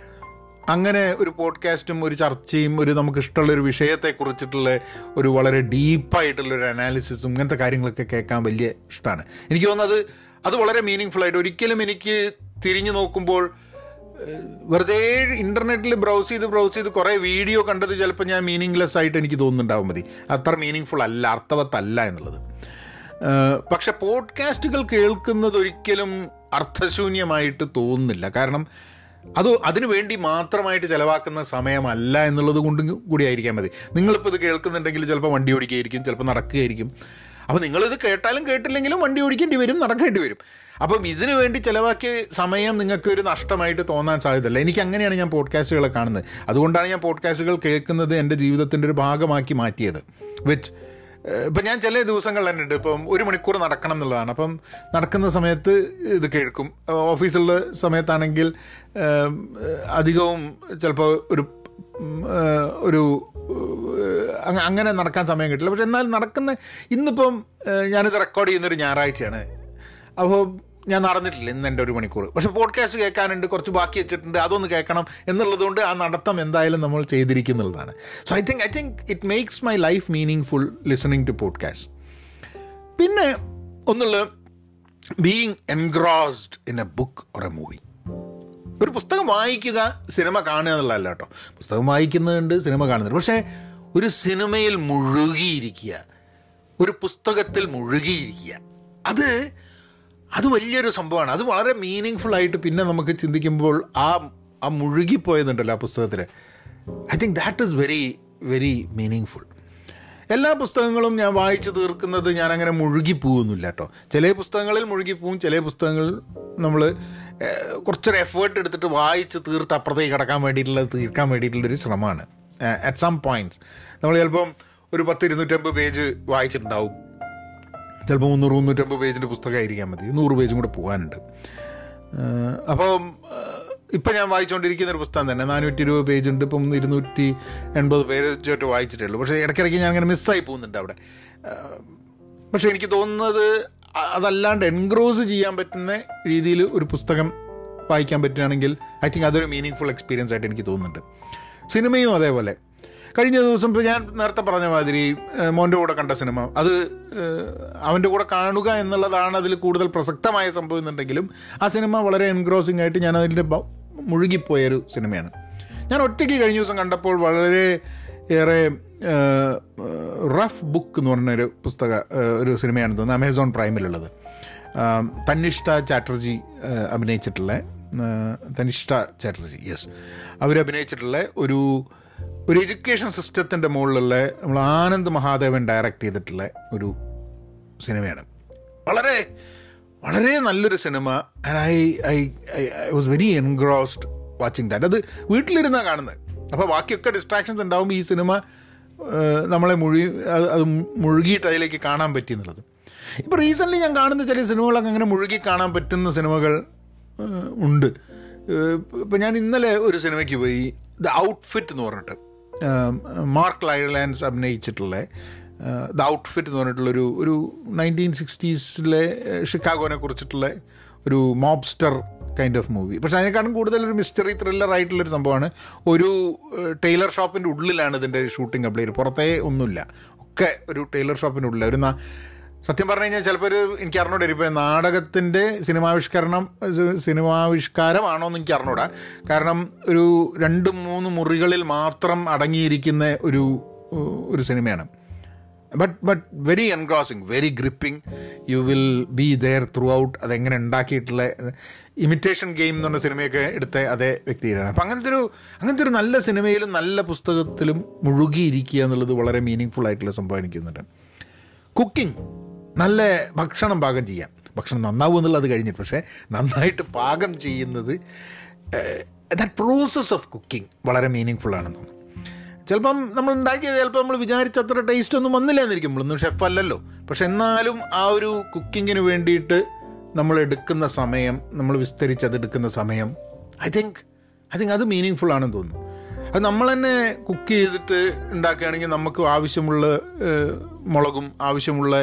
അങ്ങനെ ഒരു പോഡ്കാസ്റ്റും ഒരു ചർച്ചയും ഒരു നമുക്ക് ഇഷ്ടമുള്ള ഒരു വിഷയത്തെക്കുറിച്ചിട്ടുള്ള ഒരു വളരെ ഡീപ്പായിട്ടുള്ള ഒരു അനാലിസിസും ഇങ്ങനത്തെ കാര്യങ്ങളൊക്കെ കേൾക്കാൻ വലിയ ഇഷ്ടമാണ് എനിക്ക് തോന്നുന്നത് അത് വളരെ മീനിങ് ഫുൾ ആയിട്ട് ഒരിക്കലും എനിക്ക് തിരിഞ്ഞു നോക്കുമ്പോൾ വെറുതെ ഇന്റർനെറ്റിൽ ബ്രൗസ് ചെയ്ത് ബ്രൗസ് ചെയ്ത് കുറേ വീഡിയോ കണ്ടത് ചിലപ്പോൾ ഞാൻ മീനിങ്ലെസ് ആയിട്ട് എനിക്ക് തോന്നുന്നുണ്ടാവും മതി. അത്ര മീനിങ് ഫുൾ അല്ല അർത്ഥവത്തല്ല എന്നുള്ളത്. പക്ഷെ പോഡ്കാസ്റ്റുകൾ കേൾക്കുന്നത് ഒരിക്കലും അർത്ഥശൂന്യമായിട്ട് തോന്നുന്നില്ല. കാരണം അത് അതിനു വേണ്ടി മാത്രമായിട്ട് ചിലവാക്കുന്ന സമയമല്ല എന്നുള്ളത് കൊണ്ടും കൂടി ആയിരിക്കാൻ മതി. നിങ്ങളിപ്പോൾ ഇത് കേൾക്കുന്നുണ്ടെങ്കിൽ ചിലപ്പോൾ വണ്ടി ഓടിക്കുകയായിരിക്കും ചിലപ്പോൾ നടക്കുകയായിരിക്കും. അപ്പോൾ നിങ്ങളിത് കേട്ടാലും കേട്ടില്ലെങ്കിലും വണ്ടി ഓടിക്കേണ്ടി വരും നടക്കേണ്ടി വരും. അപ്പം ഇതിനു വേണ്ടി ചിലവാക്കിയ സമയം നിങ്ങൾക്ക് ഒരു നഷ്ടമായിട്ട് തോന്നാൻ സാധ്യതയില്ല. എനിക്ക് അങ്ങനെയാണ് ഞാൻ പോഡ്കാസ്റ്റുകളെ കാണുന്നത്. അതുകൊണ്ടാണ് ഞാൻ പോഡ്കാസ്റ്റുകൾ കേൾക്കുന്നത് എന്റെ ജീവിതത്തിന്റെ ഒരു ഭാഗമാക്കി മാറ്റിയത്. വിച്ച് ഇപ്പം ഞാൻ ചില ദിവസങ്ങൾ ഉണ്ട്. ഇപ്പം ഒരു മണിക്കൂർ നടക്കണം എന്നുള്ളതാണ്. അപ്പം നടക്കുന്ന സമയത്ത് ഇത് കേൾക്കും. ഓഫീസുള്ള സമയത്താണെങ്കിൽ അധികവും ചിലപ്പോൾ ഒരു ഒരു അങ്ങനെ നടക്കാൻ സമയം കിട്ടില്ല. പക്ഷെ എന്നാൽ നടക്കുന്ന ഇന്നിപ്പം ഞാനിത് റെക്കോർഡ് ചെയ്യുന്നൊരു ഞായറാഴ്ചയാണ്. അപ്പോൾ ഞാൻ നടന്നിട്ടില്ല ഇന്ന് എന്റെ ഒരു മണിക്കൂർ. പക്ഷെ പോഡ്കാസ്റ്റ് കേൾക്കാനുണ്ട് കുറച്ച് ബാക്കി വെച്ചിട്ടുണ്ട് അതൊന്ന് കേൾക്കണം എന്നുള്ളതുകൊണ്ട് ആ നടത്തം എന്തായാലും നമ്മൾ ചെയ്തിരിക്കുന്നുള്ളതാണ്. So I think I think it makes my life meaningful listening to podcast പിന്നെ ഒന്നുള്ള being engrossed in a book or a movie ഒരു പുസ്തകം വായിക്കുക സിനിമ കാണുക എന്നുള്ളതല്ല കേട്ടോ. പുസ്തകം വായിക്കുന്നുണ്ട് സിനിമ കാണുന്നുണ്ട്. പക്ഷേ ഒരു സിനിമയിൽ മുഴുകിയിരിക്കുക ഒരു പുസ്തകത്തിൽ മുഴുകിയിരിക്കുക അത് അത് വലിയൊരു സംഭവമാണ്. അത് വളരെ മീനിങ് ആയിട്ട് പിന്നെ നമുക്ക് ചിന്തിക്കുമ്പോൾ ആ ആ മുഴുകിപ്പോയതുണ്ടല്ലോ ആ പുസ്തകത്തിൽ I think that is very very meaning full എല്ലാ പുസ്തകങ്ങളും ഞാൻ വായിച്ചു തീർക്കുന്നത് ഞാൻ അങ്ങനെ മുഴുകിപ്പോകുന്നില്ല കേട്ടോ. ചില പുസ്തകങ്ങളിൽ മുഴുകിപ്പോവും ചില പുസ്തകങ്ങൾ നമ്മൾ കുറച്ചൊരു എഫേർട്ട് എടുത്തിട്ട് വായിച്ച് തീർത്ത് അപ്പുറത്തേക്ക് കിടക്കാൻ വേണ്ടിയിട്ടുള്ള തീർക്കാൻ വേണ്ടിയിട്ടുള്ളൊരു ശ്രമമാണ്. അറ്റ് സം പോയിന്റ്സ് നമ്മൾ ചിലപ്പം ഒരു പത്ത് ഇരുന്നൂറ്റമ്പത് പേജ് വായിച്ചിട്ടുണ്ടാവും. ചിലപ്പോൾ മുന്നൂറ് മുന്നൂറ്റമ്പത് പേജിന്റെ പുസ്തകമായിരിക്കാൻ മതി. നൂറ് പേജും കൂടെ പോകാനുണ്ട്. അപ്പോൾ ഇപ്പം ഞാൻ വായിച്ചുകൊണ്ടിരിക്കുന്ന ഒരു പുസ്തകം തന്നെ. നാനൂറ്റി ഇരുപത് പേജ് ഉണ്ട് ഇപ്പം ഇരുന്നൂറ്റി എൺപത് പേജൊക്കെ വായിച്ചിട്ടേ ഉള്ളൂ പക്ഷേ ഇടയ്ക്കിടയ്ക്ക് ഞാൻ അങ്ങനെ മിസ്സായി പോകുന്നുണ്ട് അവിടെ. പക്ഷേ എനിക്ക് തോന്നുന്നത് അതല്ലാണ്ട് എൻക്രോസ് ചെയ്യാൻ പറ്റുന്ന രീതിയിൽ ഒരു പുസ്തകം വായിക്കാൻ പറ്റുകയാണെങ്കിൽ ഐ തിങ്ക് അതൊരു മീനിങ് ഫുൾ എക്സ്പീരിയൻസ് ആയിട്ട് എനിക്ക് തോന്നുന്നുണ്ട്. സിനിമയും അതേപോലെ. കഴിഞ്ഞ ദിവസം ഞാൻ നേരത്തെ പറഞ്ഞ മാതിരി മോന്റെ കൂടെ കണ്ട സിനിമ. അത് അവന്റെ കൂടെ കാണുക എന്നുള്ളതാണ് അതിൽ കൂടുതൽ പ്രസക്തമായ സംഭവം എന്നുണ്ടെങ്കിലും ആ സിനിമ വളരെ എൻഗ്രോസിംഗ് ആയിട്ട് ഞാൻ അതിന്റെ മുഴുകിപ്പോയൊരു സിനിമയാണ്. ഞാൻ ഒറ്റയ്ക്ക് കഴിഞ്ഞ ദിവസം കണ്ടപ്പോൾ വളരെ ഏറെ റഫ് ബുക്ക് എന്ന് പറഞ്ഞൊരു പുസ്തക ഒരു സിനിമയാണ് തോന്നുന്നത് അമേസോൺ പ്രൈമിലുള്ളത്. തന്നിഷ്ട ചാറ്റർജി അഭിനയിച്ചിട്ടുള്ള തനിഷ്ഠ ചാറ്റർജി യെസ് അവരഭിനയിച്ചിട്ടുള്ള ഒരു ഒരു എഡ്യൂക്കേഷൻ സിസ്റ്റത്തിന്റെ മുകളിലുള്ള നമ്മൾ ആനന്ദ് മഹാദേവൻ ഡയറക്റ്റ് ചെയ്തിട്ടുള്ള ഒരു സിനിമയാണ്. വളരെ വളരെ നല്ലൊരു cinema. And I I I was very engrossed watching that അത് വീട്ടിലിരുന്നാണ് കാണുന്നത്. അപ്പോൾ ബാക്കിയൊക്കെ ഡിസ്ട്രാക്ഷൻസ് ഉണ്ടാകുമ്പോൾ ഈ സിനിമ നമ്മളെ മുഴുകി അത് മുഴുകിയിട്ട് അതിലേക്ക് കാണാൻ പറ്റി എന്നുള്ളത്. ഇപ്പോൾ റീസെന്റ്ലി ഞാൻ കാണുന്ന ചില സിനിമകളൊക്കെ അങ്ങനെ മുഴുകി കാണാൻ പറ്റുന്ന സിനിമകൾ ഉണ്ട്. ഇപ്പം ഞാൻ ഇന്നലെ ഒരു സിനിമയ്ക്ക് പോയി. ദ ഔട്ട്ഫിറ്റ് എന്ന് പറഞ്ഞിട്ട്. മാർക്ക് ലൈലാൻഡ്സ് അഭിനയിച്ചിട്ടുള്ള ദ ഔട്ട്ഫിറ്റ് എന്ന് പറഞ്ഞിട്ടുള്ളൊരു ഒരു നയന്റീൻ സിക്സ്റ്റീസിലെ ഷിക്കാഗോനെ കുറിച്ചിട്ടുള്ള ഒരു മോബ്സ്റ്റർ കൈൻഡ് ഓഫ് മൂവി. പക്ഷേ അതിനേക്കാളും കൂടുതൽ ഒരു മിസ്റ്ററി ത്രില്ലർ ആയിട്ടുള്ളൊരു സംഭവമാണ്. ഒരു ടൈലർ ഷോപ്പിന്റെ ഉള്ളിലാണ് ഇതിന്റെ ഷൂട്ടിംഗ് അപ്ലൈ പുറത്തേ ഒന്നുമില്ല. ഒക്കെ ഒരു ടൈലർ ഷോപ്പിന്റെ ഉള്ളിൽ ഒരു സത്യം പറഞ്ഞു കഴിഞ്ഞാൽ ചിലപ്പോൾ ഒരു എനിക്ക് അറിഞ്ഞൂടാ ഇപ്പോൾ നാടകത്തിന്റെ സിനിമാവിഷ്കരണം സിനിമാവിഷ്കാരമാണോ എന്ന് എനിക്ക് അറിഞ്ഞൂടാ. കാരണം ഒരു രണ്ട് മൂന്ന് മുറികളിൽ മാത്രം അടങ്ങിയിരിക്കുന്ന ഒരു ഒരു സിനിമയാണ്. But but very engrossing very gripping you will be there throughout അതെങ്ങനെ ഉണ്ടാക്കിയിട്ടുള്ള ഇമിറ്റേഷൻ ഗെയിം എന്ന് പറഞ്ഞ സിനിമയൊക്കെ എടുത്ത അതേ വ്യക്തിയാണ്. അപ്പം അങ്ങനത്തെ ഒരു അങ്ങനത്തെ ഒരു നല്ല സിനിമയിലും നല്ല പുസ്തകത്തിലും മുഴുകിയിരിക്കുക എന്നുള്ളത് വളരെ മീനിങ് ഫുൾ ആയിട്ടുള്ള സംഭവം എനിക്ക് കുക്കിംഗ് നല്ല ഭക്ഷണം പാകം ചെയ്യാം. ഭക്ഷണം നന്നാവും എന്നുള്ളത് കഴിഞ്ഞിട്ട് പക്ഷേ നന്നായിട്ട് പാകം ചെയ്യുന്നത് ദാറ്റ് പ്രോസസ് ഓഫ് കുക്കിംഗ് വളരെ മീനിങ് ആണെന്ന് തോന്നുന്നു. ചിലപ്പം നമ്മൾ ഉണ്ടാക്കിയത് ചിലപ്പോൾ നമ്മൾ വിചാരിച്ച അത്ര ടേസ്റ്റ് ഒന്നും വന്നില്ല എന്നിരിക്കും നമ്മളൊന്നും ഷെഫല്ലല്ലോ പക്ഷെ എന്നാലും ആ ഒരു കുക്കിങ്ങിന് വേണ്ടിയിട്ട് നമ്മൾ എടുക്കുന്ന സമയം നമ്മൾ വിസ്തരിച്ചതെടുക്കുന്ന സമയം ഐ തിങ്ക് ഐ തിങ്ക് അത് മീനിങ് ഫുൾ ആണെന്ന് തോന്നുന്നു. അത് നമ്മൾ തന്നെ കുക്ക് ചെയ്തിട്ട് ഉണ്ടാക്കുകയാണെങ്കിൽ നമുക്ക് ആവശ്യമുള്ള മുളകും ആവശ്യമുള്ള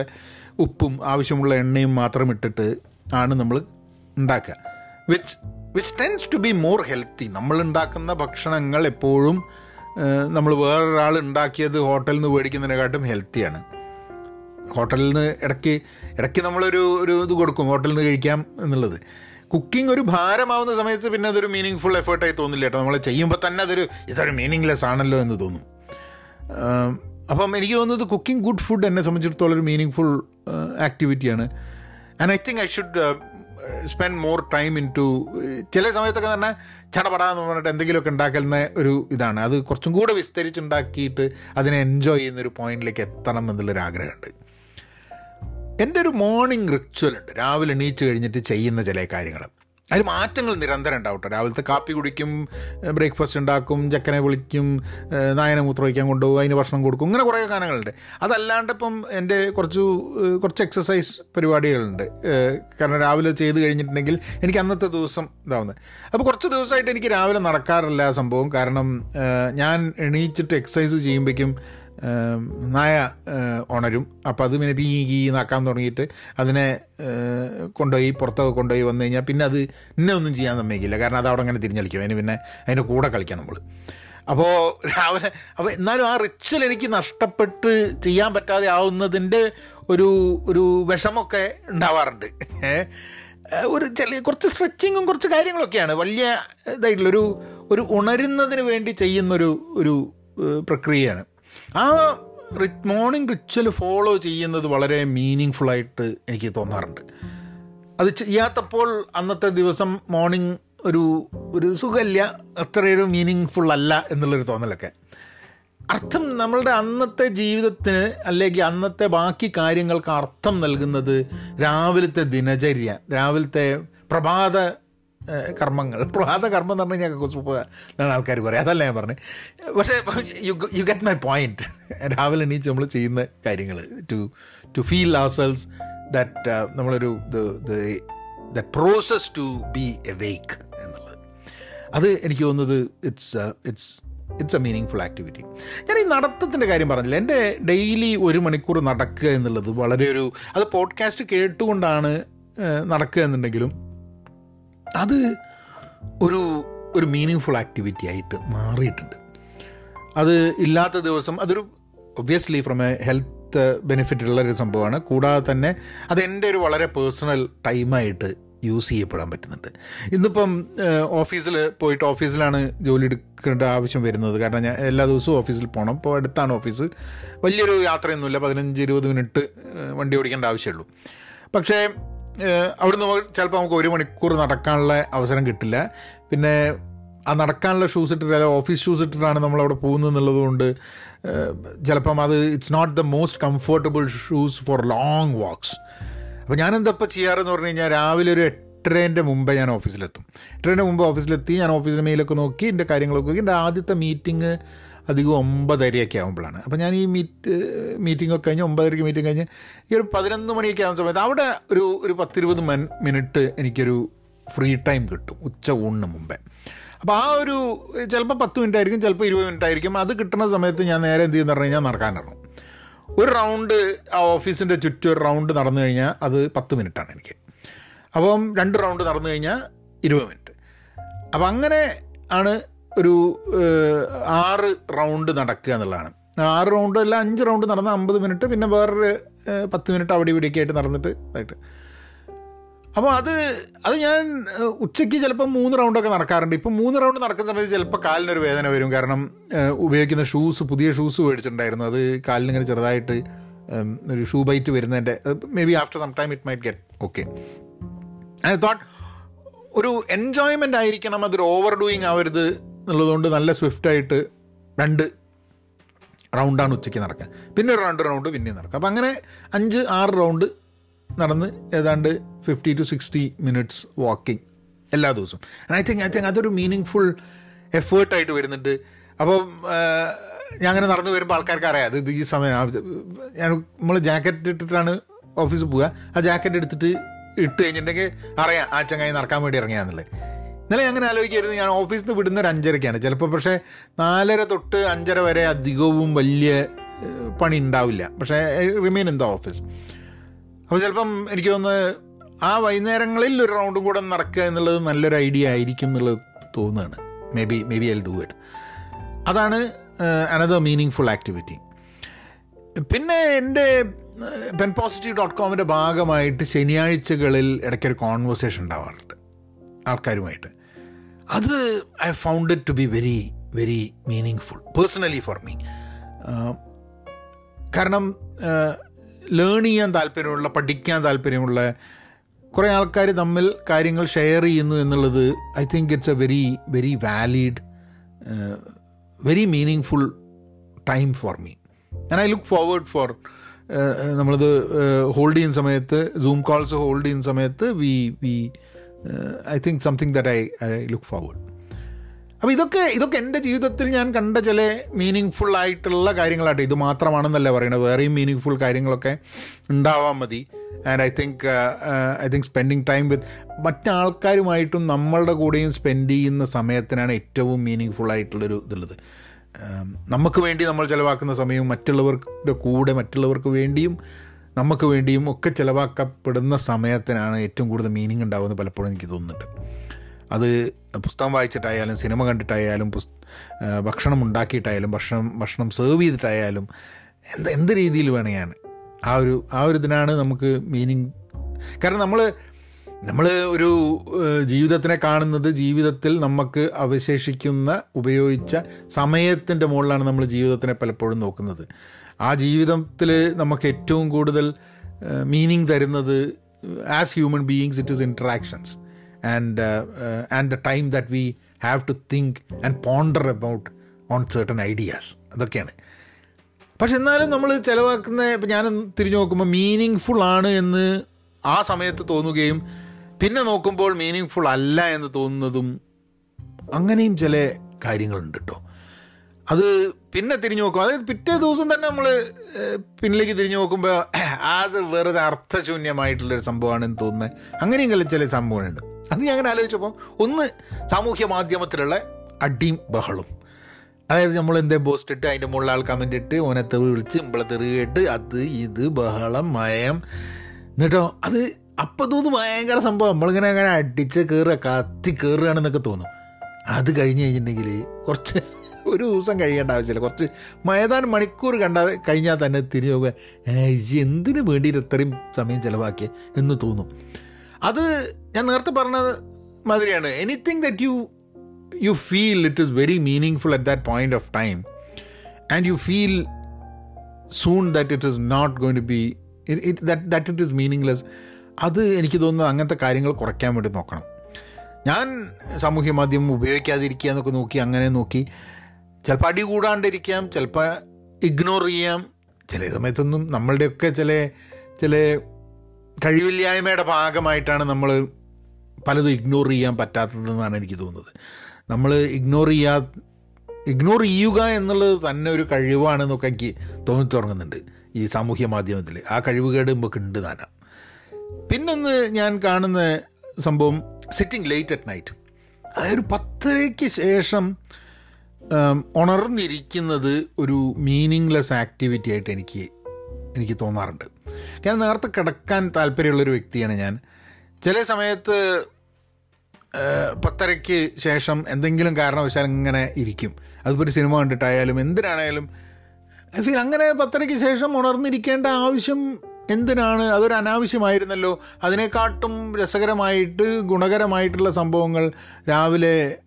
ഉപ്പും ആവശ്യമുള്ള എണ്ണയും മാത്രം ഇട്ടിട്ട് ആണ് നമ്മൾ ഉണ്ടാക്കുക. Which which tends to be more healthy നമ്മൾ ഉണ്ടാക്കുന്ന ഭക്ഷണങ്ങൾ എപ്പോഴും നമ്മൾ വേറൊരാൾ ഉണ്ടാക്കിയത് ഹോട്ടലിൽ നിന്ന് മേടിക്കുന്നതിനെക്കാട്ടും ഹെൽത്തിയാണ് ഹോട്ടലിൽ നിന്ന് ഇടയ്ക്ക് ഇടയ്ക്ക് നമ്മളൊരു ഒരു ഇത് കൊടുക്കും ഹോട്ടലിൽ നിന്ന് കഴിക്കാം എന്നുള്ളത്. കുക്കിംഗ് ഒരു ഭാരമാവുന്ന സമയത്ത് പിന്നെ അതൊരു മീനിങ് ഫുൾ എഫേർട്ടായി തോന്നില്ല കേട്ടോ. നമ്മൾ ചെയ്യുമ്പോൾ തന്നെ അതൊരു ഇതൊരു മീനിങ്ലെസ് ആണല്ലോ എന്ന് തോന്നും. അപ്പം എനിക്ക് തോന്നുന്നത് കുക്കിംഗ് ഗുഡ് ഫുഡ് എന്നെ സംബന്ധിച്ചിടത്തോളം ഒരു meaning full ആക്ടിവിറ്റിയാണ് and I think I should spend more time in to ചില സമയത്തൊക്കെ തന്നെ ചടപടാന്ന് പറഞ്ഞിട്ട് എന്തെങ്കിലുമൊക്കെ ഉണ്ടാക്കുന്ന ഒരു ഇതാണ്. അത് കുറച്ചും കൂടെ വിസ്തരിച്ചുണ്ടാക്കിയിട്ട് അതിനെ എൻജോയ് ചെയ്യുന്ന ഒരു പോയിന്റിലേക്ക് എത്തണം എന്നുള്ളൊരു ആഗ്രഹമുണ്ട് എന്റെ ഒരു മോർണിംഗ് റിച്വൽ ഉണ്ട്. രാവിലെ എണീച്ച് കഴിഞ്ഞിട്ട് ചെയ്യുന്ന ചില കാര്യങ്ങൾ. അതിൽ മാറ്റങ്ങൾ നിരന്തരം ഉണ്ടാവട്ടെ രാവിലത്തെ കാപ്പി കുടിക്കും ബ്രേക്ക്ഫാസ്റ്റ് ഉണ്ടാക്കും ചക്കനെ വിളിക്കും നായനെ മൂത്രമൊഴിക്കാൻ കൊണ്ടുപോകും അതിന് ഭക്ഷണം കൊടുക്കും. ഇങ്ങനെ കുറേ കാര്യങ്ങളുണ്ട് അതല്ലാണ്ട് ഇപ്പം എന്റെ കുറച്ച് കുറച്ച് എക്സസൈസ് പരിപാടികളുണ്ട്. കാരണം രാവിലെ ചെയ്ത് കഴിഞ്ഞിട്ടുണ്ടെങ്കിൽ എനിക്ക് അന്നത്തെ ദിവസം ഇതാവുന്നത്. അപ്പോൾ കുറച്ച് ദിവസമായിട്ട് എനിക്ക് രാവിലെ നടക്കാറില്ല സംഭവം. കാരണം ഞാൻ എണീച്ചിട്ട് എക്സസൈസ് ചെയ്യുമ്പോഴേക്കും നായ ഉണരും. അപ്പോൾ അത് പിന്നെ പീ കീ നാക്കാൻ തുടങ്ങിയിട്ട് അതിനെ കൊണ്ടുപോയി പുറത്തൊക്കെ കൊണ്ടുപോയി വന്നു കഴിഞ്ഞാൽ പിന്നെ അത് ഇന്നെ ഒന്നും ചെയ്യാൻ സമ്മതിക്കില്ല. കാരണം അത് അവിടെ അങ്ങനെ തിരിഞ്ഞളിക്കും അതിന് പിന്നെ അതിന്റെ കൂടെ കളിക്കണം നമ്മൾ അപ്പോൾ രാവിലെ അപ്പോൾ എന്നാലും ആ റിച്വൽ എനിക്ക് നഷ്ടപ്പെട്ട് ചെയ്യാൻ പറ്റാതെ ആവുന്നതിന്റെ ഒരു ഒരു വിഷമൊക്കെ ഉണ്ടാവാറുണ്ട്. ഒരു ചെറിയ കുറച്ച് സ്ട്രെച്ചിങ്ങും കുറച്ച് കാര്യങ്ങളൊക്കെയാണ്. വലിയ ഇതായിട്ടുള്ള ഒരു ഒരു ഉണരുന്നതിന് വേണ്ടി ചെയ്യുന്നൊരു ഒരു പ്രക്രിയയാണ്. ആ മോർണിംഗ് റിച്വൽ ഫോളോ ചെയ്യുന്നത് വളരെ മീനിങ് ഫുള്ളായിട്ട് എനിക്ക് തോന്നാറുണ്ട്. അത് ചെയ്യാത്തപ്പോൾ അന്നത്തെ ദിവസം മോർണിംഗ് ഒരു ഒരു സുഖമില്ല അത്രയൊരു മീനിങ് ഫുൾ അല്ല എന്നുള്ളൊരു തോന്നലൊക്കെ. അർത്ഥം നമ്മളുടെ അന്നത്തെ ജീവിതത്തിന് അല്ലെങ്കിൽ അന്നത്തെ ബാക്കി കാര്യങ്ങൾക്ക് അർത്ഥം നൽകുന്നത് രാവിലത്തെ ദിനചര്യ രാവിലത്തെ പ്രഭാത കർമ്മങ്ങൾ. പ്രഭാത കർമ്മം എന്ന് പറഞ്ഞു കഴിഞ്ഞാൽ സൂപ്പർ എന്നാണ് ആൾക്കാർ പറയുക. അതല്ല ഞാൻ പറഞ്ഞത് പക്ഷേ you you get my point രാവിലെ എണീച്ച് നമ്മൾ ചെയ്യുന്ന കാര്യങ്ങൾ. To to feel ourselves that നമ്മളൊരു the process to be awake എന്നുള്ളത്. അത് എനിക്ക് തോന്നുന്നത് it's it's it's a meaning full activity ഞാൻ ഈ നടത്തത്തിന്റെ കാര്യം പറഞ്ഞില്ല? എന്റെ ഡെയിലി ഒരു മണിക്കൂർ നടക്കുക എന്നുള്ളത് വളരെ ഒരു അത് പോഡ്കാസ്റ്റ് കേട്ടുകൊണ്ടാണ് നടക്കുക എന്നുണ്ടെങ്കിലും അത് ഒരു ഒരു മീനിങ് ഫുൾ ആക്ടിവിറ്റി ആയിട്ട് മാറിയിട്ടുണ്ട്. അത് ഇല്ലാത്ത ദിവസം അതൊരു obviously from a health benefit ഉള്ള ഒരു സംഭവമാണ്. കൂടാതെ തന്നെ അത് എന്റെ ഒരു വളരെ പേഴ്സണൽ ടൈമായിട്ട് യൂസ് ചെയ്യപ്പെടാൻ പറ്റുന്നുണ്ട്. ഇന്നിപ്പം ഓഫീസിൽ പോയിട്ട് ഓഫീസിലാണ് ജോലി എടുക്കേണ്ട ആവശ്യം വരുന്നത്. കാരണം ഞാൻ എല്ലാ ദിവസവും ഓഫീസിൽ പോകണം ഇപ്പോൾ അടുത്താണ് ഓഫീസ് വലിയൊരു യാത്രയൊന്നുമില്ല. പതിനഞ്ച് ഇരുപത് മിനിറ്റ് വണ്ടി ഓടിക്കേണ്ട ആവശ്യമുള്ളൂ. പക്ഷേ അവിടുന്ന് ചിലപ്പോൾ നമുക്ക് ഒരു മണിക്കൂർ നടക്കാനുള്ള അവസരം കിട്ടില്ല. പിന്നെ ആ നടക്കാനുള്ള ഷൂസ് ഇട്ടിട്ട് അല്ലെങ്കിൽ ഓഫീസ് ഷൂസ് ഇട്ടിട്ടാണ് നമ്മളവിടെ പോകുന്നത് എന്നുള്ളത് കൊണ്ട് ഏഹ്, ചിലപ്പം അത് it's not the most comfortable shoes for long walks അപ്പോൾ ഞാൻ എന്താ ഇപ്പോൾ ചെയ്യാറെന്ന് പറഞ്ഞു കഴിഞ്ഞാൽ രാവിലെ ഒരു എട്ടരേന്റെ മുമ്പേ ഞാൻ ഓഫീസിലെത്തും എട്ടരേന്റെ മുമ്പ് ഓഫീസിലെത്തി ഞാൻ ഓഫീസിന്റെ മെയിലൊക്കെ നോക്കി എന്റെ കാര്യങ്ങളൊക്കെ നോക്കി എന്റെ ആദ്യത്തെ മീറ്റിംഗ് അധികം ഒമ്പതരയൊക്കെ ആകുമ്പോഴാണ് അപ്പോൾ ഞാൻ ഈ മീറ്റ് മീറ്റിംഗ് ഒക്കെ കഴിഞ്ഞ് ഒമ്പതരയ്ക്ക് മീറ്റിംഗ് കഴിഞ്ഞ് ഈ ഒരു പതിനൊന്ന് മണിയൊക്കെ ആകുന്ന സമയത്ത് അവിടെ ഒരു ഒരു പത്തിരുപത് മൻ മിനിറ്റ് എനിക്കൊരു ഫ്രീ ടൈം കിട്ടും ഉച്ച ഊണിന് മുമ്പേ. അപ്പോൾ ആ ഒരു ചിലപ്പോൾ പത്ത് മിനിറ്റ് ആയിരിക്കും ചിലപ്പോൾ ഇരുപത് മിനിറ്റ് ആയിരിക്കും അത് കിട്ടുന്ന സമയത്ത് ഞാൻ നേരെ എന്ത് ചെയ്യുന്ന പറഞ്ഞു കഴിഞ്ഞാൽ നടക്കാനിറങ്ങും ഒരു റൗണ്ട് ആ ഓഫീസിന്റെ ചുറ്റും ഒരു റൗണ്ട് നടന്നു കഴിഞ്ഞാൽ അത് പത്ത് മിനിറ്റാണ് എനിക്ക്. അപ്പം രണ്ട് റൗണ്ട് നടന്നു കഴിഞ്ഞാൽ ഇരുപത് മിനിറ്റ്. അപ്പം അങ്ങനെ ആണ് ഒരു ആറ് റൗണ്ട് നടക്കുക എന്നുള്ളതാണ്. ആറ് റൗണ്ട് അല്ല അഞ്ച് റൗണ്ട് നടന്ന അമ്പത് മിനിറ്റ് പിന്നെ വേറൊരു പത്ത് മിനിറ്റ് അവിടെ ഇവിടെയൊക്കെ ആയിട്ട് നടന്നിട്ട് ഇതായിട്ട്. അപ്പോൾ അത് അത് ഞാൻ ഉച്ചയ്ക്ക് ചിലപ്പോൾ മൂന്ന് റൗണ്ടൊക്കെ നടക്കാറുണ്ട്. ഇപ്പം മൂന്ന് റൗണ്ട് നടക്കുന്ന സമയത്ത് ചിലപ്പോൾ കാലിനൊരു വേദന വരും. കാരണം ഉപയോഗിക്കുന്ന ഷൂസ് പുതിയ ഷൂസ് മേടിച്ചിട്ടുണ്ടായിരുന്നു. അത് കാലിനിങ്ങനെ ചെറുതായിട്ട് ഒരു ഷൂ ബൈറ്റ് വരുന്നതിന്റെ maybe after some time it might get okay I thought ഒരു എൻജോയ്മെന്റ് ആയിരിക്കണം അതൊരു ഓവർ ഡൂയിങ് ആവരുത് എന്നുള്ളതുകൊണ്ട് നല്ല സ്വിഫ്റ്റായിട്ട് രണ്ട് റൗണ്ടാണ് ഉച്ചയ്ക്ക് നടക്കുക പിന്നെ ഒരു രണ്ട് റൗണ്ട് പിന്നെയും നടക്കുക അപ്പം അങ്ങനെ അഞ്ച് ആറ് റൗണ്ട് നടന്ന് ഏതാണ്ട് fifty to sixty minutes walking എല്ലാ ദിവസവും. ഐ തിങ്ക് ഐ തിങ്ക് അതൊരു മീനിങ് ഫുൾ എഫേർട്ടായിട്ട് വരുന്നുണ്ട്. അപ്പം ഞാൻ അങ്ങനെ നടന്നു വരുമ്പോൾ ആൾക്കാർക്ക് അറിയാം. അത് ഈ സമയം ഞാൻ നമ്മൾ ജാക്കറ്റ് ഇട്ടിട്ടാണ് ഓഫീസിൽ പോവുക. ആ ജാക്കറ്റ് എടുത്തിട്ട് ഇട്ട് കഴിഞ്ഞിട്ടുണ്ടെങ്കിൽ അറിയാം ആ ചങ്ങായി നടക്കാൻ വേണ്ടി ഇറങ്ങിയാന്നുള്ളത്. ഇന്നലെ അങ്ങനെ ആലോചിക്കായിരുന്നു ഞാൻ ഓഫീസിൽ നിന്ന് വിടുന്ന ഒരു അഞ്ചരയ്ക്കാണ് ചിലപ്പോൾ പക്ഷേ നാലര തൊട്ട് അഞ്ചര വരെ അധികവും വലിയ പണി ഉണ്ടാവില്ല. പക്ഷേ റിമെയിൻ ദ ഓഫീസ് അപ്പോൾ ചിലപ്പം എനിക്ക് തോന്നുന്നത് ആ വൈകുന്നേരങ്ങളിൽ ഒരു റൗണ്ടും കൂടെ നടക്കുക എന്നുള്ളത് നല്ലൊരു ഐഡിയ ആയിരിക്കും എന്നുള്ളത് തോന്നുകയാണ്. Maybe maybe I do it അതാണ് അനദർ മീനിങ് ഫുൾ ആക്ടിവിറ്റി പിന്നെ എന്റെ പെൻ പോസിറ്റീവ് ഡോട്ട് കോമിന്റെ ഭാഗമായിട്ട് ശനിയാഴ്ചകളിൽ ഇടയ്ക്കൊരു കോൺവെർസേഷൻ ഉണ്ടാവാറുണ്ട്. ആൾക്കാരുമായിട്ട്. അത് I found it to be very very meaning full personally for me കാരണം ലേൺ ചെയ്യാൻ താല്പര്യമുള്ള പഠിക്കാൻ താല്പര്യമുള്ള കുറേ ആൾക്കാർ തമ്മിൽ കാര്യങ്ങൾ ഷെയർ ചെയ്യുന്നു എന്നുള്ളത് I think it's a very very valid very meaning full time for me and I look forward for നമ്മളിത് ഹോൾഡ് ചെയ്യുന്ന സമയത്ത് സൂം കോൾസ് ഹോൾഡ് ചെയ്യുന്ന സമയത്ത് we we I think something that I I look forward അപ്പോൾ ഇതൊക്കെ ഇതൊക്കെ എന്റെ ജീവിതത്തിൽ ഞാൻ കണ്ട ചില മീനിങ് ഫുൾ ആയിട്ടുള്ള കാര്യങ്ങളാട്ടെ. ഇത് മാത്രമാണെന്നല്ല പറയുന്നത് വേറെയും മീനിങ് ഫുൾ കാര്യങ്ങളൊക്കെ ഉണ്ടാവാൻ മതി. And I think I think spending time with മറ്റാൾക്കാരുമായിട്ടും നമ്മളുടെ കൂടെയും സ്പെൻഡ് ചെയ്യുന്ന സമയത്തിനാണ് ഏറ്റവും മീനിങ് ഫുൾ ആയിട്ടുള്ളൊരു ഇതുള്ളത്. ഉം, നമുക്ക് വേണ്ടി നമ്മൾ ചിലവാക്കുന്ന സമയവും മറ്റുള്ളവരുടെ കൂടെ മറ്റുള്ളവർക്ക് വേണ്ടിയും നമുക്ക് വേണ്ടിയും ഒക്കെ ചിലവാക്കപ്പെടുന്ന സമയത്തിനാണ് ഏറ്റവും കൂടുതൽ മീനിങ് ഉണ്ടാകുന്നത് പലപ്പോഴും എനിക്ക് തോന്നുന്നുണ്ട്. അത് പുസ്തകം വായിച്ചിട്ടായാലും സിനിമ കണ്ടിട്ടായാലും പുസ് ഭക്ഷണം ഉണ്ടാക്കിയിട്ടായാലും ഭക്ഷണം ഭക്ഷണം സെർവ് ചെയ്തിട്ടായാലും എന്ത് എന്ത് രീതിയിൽ വേണമെങ്കിൽ ആ ഒരു ആ ഒരു ഇതിനാണ് നമുക്ക് മീനിങ് കാരണം നമ്മൾ നമ്മൾ ഒരു ജീവിതത്തിനെ കാണുന്നത് ജീവിതത്തിൽ നമുക്ക് അവശേഷിക്കുന്ന ഉപയോഗിച്ച സമയത്തിന്റെ മുകളിലാണ് നമ്മൾ ജീവിതത്തിനെ പലപ്പോഴും നോക്കുന്നത്. ആ ജീവിതത്തിൽ നമുക്ക് ഏറ്റവും കൂടുതൽ മീനിങ് തരുന്നത് as human beings it is interactions and and the time that we have to think and ponder about on certain ideas അതൊക്കെയാണ്. പക്ഷെ എന്നാലും നമ്മൾ ചിലവാക്കുന്ന ഇപ്പം ഞാൻ തിരിഞ്ഞു നോക്കുമ്പോൾ മീനിങ് ഫുൾ ആണ് എന്ന് ആ സമയത്ത് തോന്നുകയും പിന്നെ നോക്കുമ്പോൾ മീനിങ് ഫുൾ അല്ല എന്ന് തോന്നുന്നതും അങ്ങനെയും ചില കാര്യങ്ങളുണ്ട് കേട്ടോ അത് പിന്നെ തിരിഞ്ഞു നോക്കും. അതായത് പിറ്റേ ദിവസം തന്നെ നമ്മൾ പിന്നിലേക്ക് തിരിഞ്ഞു നോക്കുമ്പോൾ അത് വെറുതെ അർത്ഥശൂന്യമായിട്ടുള്ളൊരു സംഭവമാണെന്ന് തോന്നുന്നത് അങ്ങനെയും ചില സംഭവങ്ങളുണ്ട്. അത് ഞാൻ അങ്ങനെ ആലോചിച്ചപ്പോൾ ഒന്ന് സാമൂഹ്യ മാധ്യമത്തിലുള്ള അടിയും ബഹളും. അതായത് നമ്മൾ എന്തേ പോസ്റ്റ് ഇട്ട് അതിന്റെ മുകളിൽ ആൾ കമന്റ് ഇട്ട് ഓനെ തെറി വിളിച്ച് ഇമ്പളെ തെറി കേട്ട് അത് ഇത് ബഹളം മയം. എന്നിട്ടോ അത് അപ്പം തോന്നും ഭയങ്കര സംഭവം. നമ്മളിങ്ങനെ അങ്ങനെ അടിച്ച് കയറുക കത്തി കയറുകയാണെന്നൊക്കെ തോന്നും. അത് കഴിഞ്ഞ് കഴിഞ്ഞിട്ടുണ്ടെങ്കിൽ കുറച്ച് ഒരു ദിവസം കഴിയേണ്ട ആവശ്യമില്ല. കുറച്ച് മൈതാനം മണിക്കൂർ കണ്ടാൽ കഴിഞ്ഞാൽ തന്നെ തിരിഞ്ഞു പോകുക എന്തിന് വേണ്ടിയിട്ട് ഇത്രയും സമയം ചിലവാക്കിയ എന്ന് തോന്നും. അത് ഞാൻ നേരത്തെ പറഞ്ഞ മാതിരിയാണ്. Anything that you you feel it is very meaning full at that point of time and you feel soon that it is not going to be it that it is meaningless അത് എനിക്ക് തോന്നുന്നത് അങ്ങനത്തെ കാര്യങ്ങൾ കുറയ്ക്കാൻ വേണ്ടി നോക്കണം. ഞാൻ സാമൂഹ്യ മാധ്യമം ഉപയോഗിക്കാതിരിക്കുക എന്നൊക്കെ നോക്കി അങ്ങനെ നോക്കി ചിലപ്പോൾ അടി കൂടാണ്ടിരിക്കാം ചിലപ്പോൾ ഇഗ്നോർ ചെയ്യാം. ചില സമയത്തൊന്നും നമ്മളുടെയൊക്കെ ചില ചില കഴിവില്ലായ്മയുടെ ഭാഗമായിട്ടാണ് നമ്മൾ പലതും ഇഗ്നോർ ചെയ്യാൻ പറ്റാത്തതെന്നാണ് എനിക്ക് തോന്നുന്നത്. നമ്മൾ ഇഗ്നോർ ചെയ്യാ ഇഗ്നോർ ചെയ്യുക എന്നുള്ളത് തന്നെ ഒരു കഴിവാണെന്നൊക്കെ എനിക്ക് തോന്നി തുടങ്ങുന്നുണ്ട് ഈ സാമൂഹ്യ മാധ്യമത്തിൽ ആ കഴിവുകേട് നമുക്ക് ഉണ്ട് താനാ പിന്നൊന്ന് ഞാൻ കാണുന്ന സംഭവം സിറ്റിംഗ് ലേറ്റ് അറ്റ് നൈറ്റ് അതായത് പത്തരയ്ക്ക് ശേഷം ഉണർന്നിരിക്കുന്നത് ഒരു മീനിങ്ലെസ് ആക്ടിവിറ്റി ആയിട്ട് എനിക്ക് എനിക്ക് തോന്നാറുണ്ട്. ഞാൻ നേരത്തെ കിടക്കാൻ താല്പര്യമുള്ളൊരു വ്യക്തിയാണ് ഞാൻ. ചില സമയത്ത് പത്തരയ്ക്ക് ശേഷം എന്തെങ്കിലും കാരണവശാൽ ഇങ്ങനെ ഇരിക്കും. അതിപ്പോൾ ഒരു സിനിമ കണ്ടിട്ടായാലും എന്തിനാണേലും ഐ ഫീൽ അങ്ങനെ പത്തരയ്ക്ക് ശേഷം ഉണർന്നിരിക്കേണ്ട ആവശ്യം എന്തിനാണ്? അതൊരു അനാവശ്യമായിരുന്നല്ലോ. അതിനെക്കാട്ടും രസകരമായിട്ട് ഗുണകരമായിട്ടുള്ള സംഭവങ്ങൾ രാവിലെ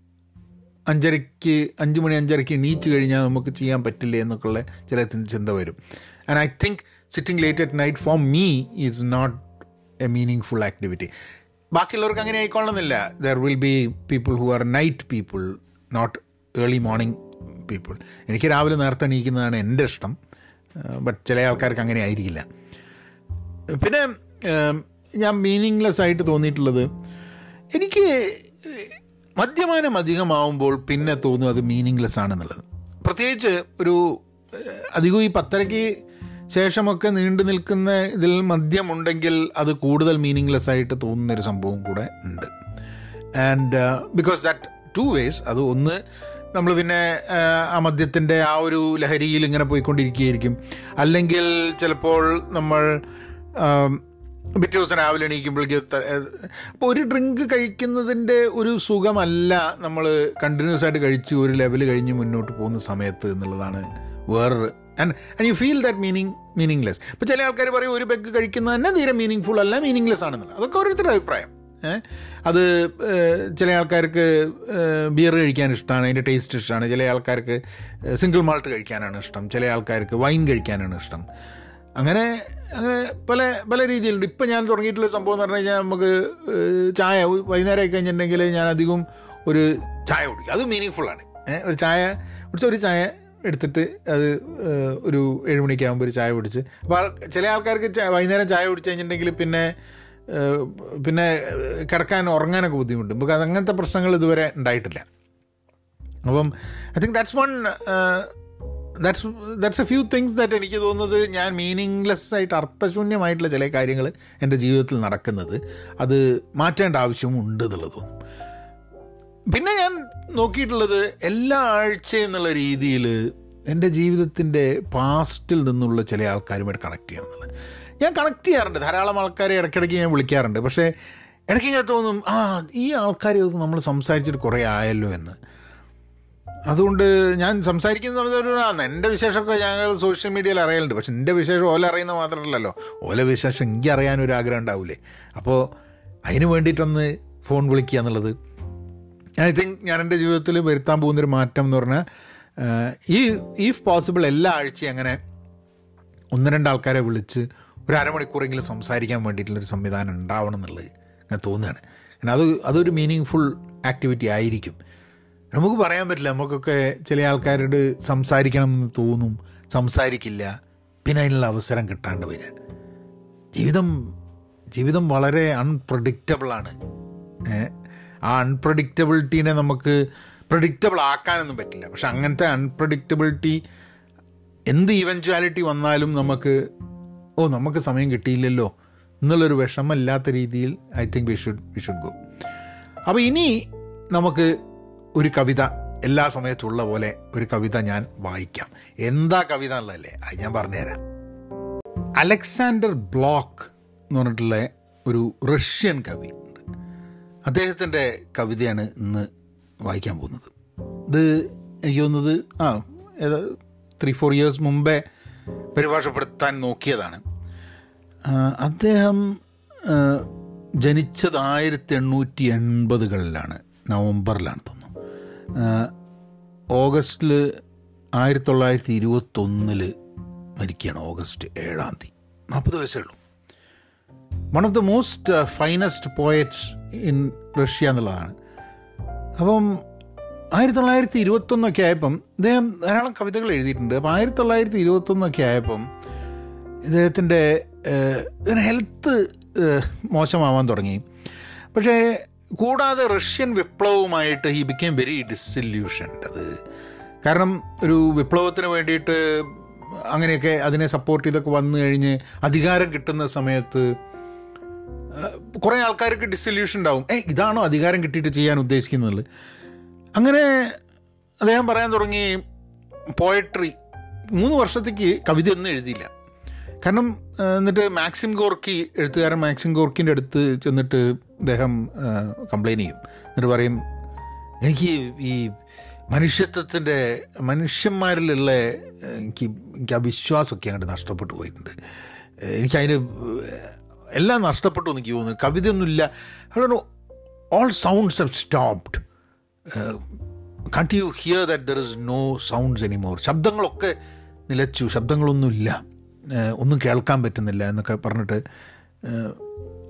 അഞ്ചരയ്ക്ക് അഞ്ച് മണി അഞ്ചരയ്ക്ക് എണീച്ച് കഴിഞ്ഞാൽ നമുക്ക് ചെയ്യാൻ പറ്റില്ല എന്നൊക്കെയുള്ള ചില ചിന്ത വരും. And I think sitting late at night for me is not a meaning full activity ബാക്കിയുള്ളവർക്ക് അങ്ങനെ ആയിക്കൊള്ളുന്നില്ല there will be people who are night people not early morning people എനിക്ക് രാവിലെ നേരത്തെ എണീക്കുന്നതാണ് എന്റെ ഇഷ്ടം. ബട്ട് ചില ആൾക്കാർക്ക് അങ്ങനെ ആയിരിക്കില്ല. പിന്നെ ഞാൻ മീനിങ്ലെസ് ആയിട്ട് തോന്നിയിട്ടുള്ളത് എനിക്ക് മദ്യപാനം അധികമാവുമ്പോൾ പിന്നെ തോന്നും അത് മീനിങ്ലെസ് ആണെന്നുള്ളത്. പ്രത്യേകിച്ച് ഒരു അധികം ഈ പത്തരയ്ക്ക് ശേഷമൊക്കെ നീണ്ടു നിൽക്കുന്ന ഇതിൽ മദ്യമുണ്ടെങ്കിൽ അത് കൂടുതൽ മീനിങ്ലെസ് ആയിട്ട് തോന്നുന്നൊരു സംഭവം കൂടെ ഉണ്ട്. And because that two ways അത് ഒന്ന് നമ്മൾ പിന്നെ ആ, മദ്യത്തിന്റെ ആ ഒരു ലഹരിയിൽ ഇങ്ങനെ പോയിക്കൊണ്ടിരിക്കുകയായിരിക്കും. അല്ലെങ്കിൽ ചിലപ്പോൾ നമ്മൾ പിറ്റേ ദിവസം രാവിലെ എണീക്കുമ്പോഴേക്ക് അപ്പോൾ ഒരു ഡ്രിങ്ക് കഴിക്കുന്നതിന്റെ ഒരു സുഖമല്ല നമ്മൾ കണ്ടിന്യൂസ് ആയിട്ട് കഴിച്ച് ഒരു ലെവൽ കഴിഞ്ഞ് മുന്നോട്ട് പോകുന്ന സമയത്ത് എന്നുള്ളതാണ് വേറൊരു and and you feel that meaning meaningless ഇപ്പോൾ ചില ആൾക്കാർ പറയും ഒരു പെഗ് കഴിക്കുന്നത് തന്നെ തീരെ മീനിങ് ഫുൾ അല്ല മീനിങ്ലെസ് ആണെന്നുള്ളത്. അതൊക്കെ ഓരോരുത്തരുടെ അഭിപ്രായം? അത് ചില ആൾക്കാർക്ക് ബിയർ കഴിക്കാൻ ഇഷ്ടമാണ് അതിന്റെ ടേസ്റ്റ് ഇഷ്ടമാണ് ചില ആൾക്കാർക്ക് സിംഗിൾ മാൾട്ട് കഴിക്കാനാണ് ഇഷ്ടം. ചില ആൾക്കാർക്ക് വൈൻ കഴിക്കാനാണ് ഇഷ്ടം. അങ്ങനെ അങ്ങനെ പല പല രീതിയിലുണ്ട്. ഇപ്പം ഞാൻ തുടങ്ങിയിട്ടുള്ള സംഭവം എന്ന് പറഞ്ഞു കഴിഞ്ഞാൽ നമുക്ക് ചായ വൈകുന്നേരം കഴിഞ്ഞിട്ടുണ്ടെങ്കിൽ ഞാൻ അധികം ഒരു ചായ കുടിക്കും. അത് മീനിങ് ഫുള്ളാണ് ഒരു ചായ കുടിച്ച ഒരു ചായ എടുത്തിട്ട് അത് ഒരു ഏഴുമണിക്കാകുമ്പോൾ ഒരു ചായ കുടിച്ച്. അപ്പോൾ ചില ആൾക്കാർക്ക് വൈകുന്നേരം ചായ കുടിച്ച് കഴിഞ്ഞിട്ടുണ്ടെങ്കിൽ പിന്നെ പിന്നെ കിടക്കാൻ ഉറങ്ങാനൊക്കെ ബുദ്ധിമുട്ട്. നമുക്ക് അങ്ങനത്തെ പ്രശ്നങ്ങൾ ഇതുവരെ ഉണ്ടായിട്ടില്ല. അപ്പം I think that's one that's that's a few things that എനിക്ക് തോന്നുന്നത് ഞാൻ മീനിങ്ലെസ് ആയിട്ട് അർത്ഥശൂന്യമായിട്ടുള്ള ചില കാര്യങ്ങൾ എന്റെ ജീവിതത്തിൽ നടക്കുന്നത്. അത് മാറ്റേണ്ട ആവശ്യവും ഉണ്ട് എന്നുള്ളത്. പിന്നെ ഞാൻ നോക്കിയിട്ടുള്ളത് എല്ലാ ആഴ്ചയും എന്നുള്ള രീതിയിൽ എന്റെ ജീവിതത്തിന്റെ പാസ്റ്റിൽ നിന്നുള്ള ചില ആൾക്കാരുമായിട്ട് കണക്ട് ചെയ്യണം എന്നുള്ളത്. ഞാൻ കണക്ട് ചെയ്യാറുണ്ട്. ധാരാളം ആൾക്കാരെ ഇടയ്ക്കിടയ്ക്ക് ഞാൻ വിളിക്കാറുണ്ട്. പക്ഷേ ഇടയ്ക്ക് ഇങ്ങനെ തോന്നും ആ ഈ ആൾക്കാരെ നമ്മൾ സംസാരിച്ചിട്ട് കുറേ ആയല്ലോ എന്ന്. അതുകൊണ്ട് ഞാൻ സംസാരിക്കുന്ന സമയത്ത് എന്റെ വിശേഷമൊക്കെ ഞങ്ങൾ സോഷ്യൽ മീഡിയയിൽ അറിയലുണ്ട്. പക്ഷെ എന്റെ വിശേഷം ഓല അറിയുന്നത് മാത്രമല്ലല്ലോ. ഓല വിശേഷം എനിക്ക് അറിയാൻ ഒരു ആഗ്രഹം ഉണ്ടാവില്ലേ അപ്പോൾ അതിന് വേണ്ടിയിട്ടൊന്ന് ഫോൺ വിളിക്കുക എന്നുള്ളത്. ഐ തിങ്ക് ഞാൻ എന്റെ ജീവിതത്തിൽ വരുത്താൻ പോകുന്നൊരു മാറ്റം എന്ന് പറഞ്ഞാൽ ഈ ഈഫ് പോസിബിൾ എല്ലാ ആഴ്ചയും അങ്ങനെ ഒന്ന് രണ്ട് ആൾക്കാരെ വിളിച്ച് ഒരു അരമണിക്കൂറെങ്കിലും സംസാരിക്കാൻ വേണ്ടിയിട്ടുള്ളൊരു സംവിധാനം ഉണ്ടാവണം എന്നുള്ളത് ഞാൻ തോന്നുകയാണ്. കാരണം അത് അതൊരു മീനിങ് ഫുൾ ആക്ടിവിറ്റി ആയിരിക്കും. നമുക്ക് പറയാൻ പറ്റില്ല. നമുക്കൊക്കെ ചില ആൾക്കാരോട് സംസാരിക്കണം എന്ന് തോന്നും. സംസാരിക്കില്ല. പിന്നെ അതിനുള്ള അവസരം കിട്ടാണ്ട് വരിക. ജീവിതം ജീവിതം വളരെ അൺപ്രഡിക്റ്റബിളാണ് ആ അൺപ്രഡിക്റ്റബിലിറ്റീനെ നമുക്ക് പ്രഡിക്റ്റബിൾ ആക്കാനൊന്നും പറ്റില്ല. പക്ഷെ അങ്ങനത്തെ അൺപ്രഡിക്റ്റബിലിറ്റി എന്ത് ഇവൻച്വാലിറ്റി വന്നാലും നമുക്ക് ഓ നമുക്ക് സമയം കിട്ടിയില്ലല്ലോ എന്നുള്ളൊരു വിഷമമില്ലാത്ത രീതിയിൽ I think we should we should go അപ്പോൾ ഇനി നമുക്ക് ഒരു കവിത എല്ലാ സമയത്തുള്ള പോലെ ഒരു കവിത ഞാൻ വായിക്കാം. എന്താ കവിത എന്നുള്ളതല്ലേ? അത് ഞാൻ പറഞ്ഞുതരാം. അലക്സാണ്ടർ ബ്ലോക്ക് എന്ന് പറഞ്ഞിട്ടുള്ള ഒരു റഷ്യൻ കവി അദ്ദേഹത്തിന്റെ കവിതയാണ് ഇന്ന് വായിക്കാൻ പോകുന്നത്. ഇത് എനിക്ക് തോന്നുന്നത് ആ ഏതാ ത്രീ ഫോർ ഇയേഴ്സ് മുമ്പേ പരിഭാഷപ്പെടുത്താൻ നോക്കിയതാണ്. അദ്ദേഹം ജനിച്ചത് ആയിരത്തി എണ്ണൂറ്റി എൺപതുകളിലാണ് നവംബറിലാണ് തോന്നുന്നു. ഓഗസ്റ്റിൽ ആയിരത്തി തൊള്ളായിരത്തി ഇരുപത്തൊന്നിൽ മരിക്കുകയാണ്. ഓഗസ്റ്റ് ഏഴാം തീയതി. നാൽപ്പത് വയസ്സേ ഉള്ളൂ. One of the most finest poets in Russia എന്നുള്ളതാണ്. അപ്പം ആയിരത്തി തൊള്ളായിരത്തി ഇരുപത്തൊന്നൊക്കെ ആയപ്പം ഇദ്ദേഹം ധാരാളം കവിതകൾ എഴുതിയിട്ടുണ്ട്. അപ്പം ആയിരത്തി തൊള്ളായിരത്തി ഇരുപത്തൊന്നൊക്കെ ആയപ്പം ഇദ്ദേഹത്തിന്റെ ഹെൽത്ത് മോശമാവാൻ തുടങ്ങി. പക്ഷേ കൂടാതെ റഷ്യൻ വിപ്ലവവുമായിട്ട് ഹി ബിക്കേം വെരി ഡിസല്യൂഷൻഡ് അത് കാരണം ഒരു വിപ്ലവത്തിന് വേണ്ടിയിട്ട് അങ്ങനെയൊക്കെ അതിനെ സപ്പോർട്ട് ചെയ്തൊക്കെ വന്നു കഴിഞ്ഞ് അധികാരം കിട്ടുന്ന സമയത്ത് കുറേ ആൾക്കാർക്ക് ഡിസല്യൂഷൻ ഉണ്ടാവും ഏ ഇതാണോ അധികാരം കിട്ടിയിട്ട് ചെയ്യാൻ ഉദ്ദേശിക്കുന്നത്? അങ്ങനെ അദ്ദേഹം പറയാൻ തുടങ്ങി പോയട്രി മൂന്ന് വർഷത്തേക്ക് കവിത ഒന്നും എഴുതിയില്ല. കാരണം എന്നിട്ട് മാക്സിം ഗോർക്കി എഴുത്തുകാരൻ മാക്സിം ഗോർക്കിന്റെ അടുത്ത് ചെന്നിട്ട് അദ്ദേഹം കംപ്ലൈൻ ചെയ്യും. എന്നിട്ട് പറയും എനിക്ക് ഈ മനുഷ്യത്വത്തിന്റെ മനുഷ്യന്മാരിലുള്ള എനിക്ക് എനിക്ക് ആ വിശ്വാസമൊക്കെ അങ്ങോട്ട് നഷ്ടപ്പെട്ടു പോയിട്ടുണ്ട്. എനിക്കതിന് എല്ലാം നഷ്ടപ്പെട്ടു എനിക്ക് തോന്നുന്നു. കവിതയൊന്നുമില്ല. അതുകൊണ്ട് all sounds have stopped can't you hear that there is no sounds anymore ശബ്ദങ്ങളൊക്കെ നിലച്ചു ശബ്ദങ്ങളൊന്നുമില്ല. ഒന്നും കേൾക്കാൻ പറ്റുന്നില്ല എന്നൊക്കെ പറഞ്ഞിട്ട്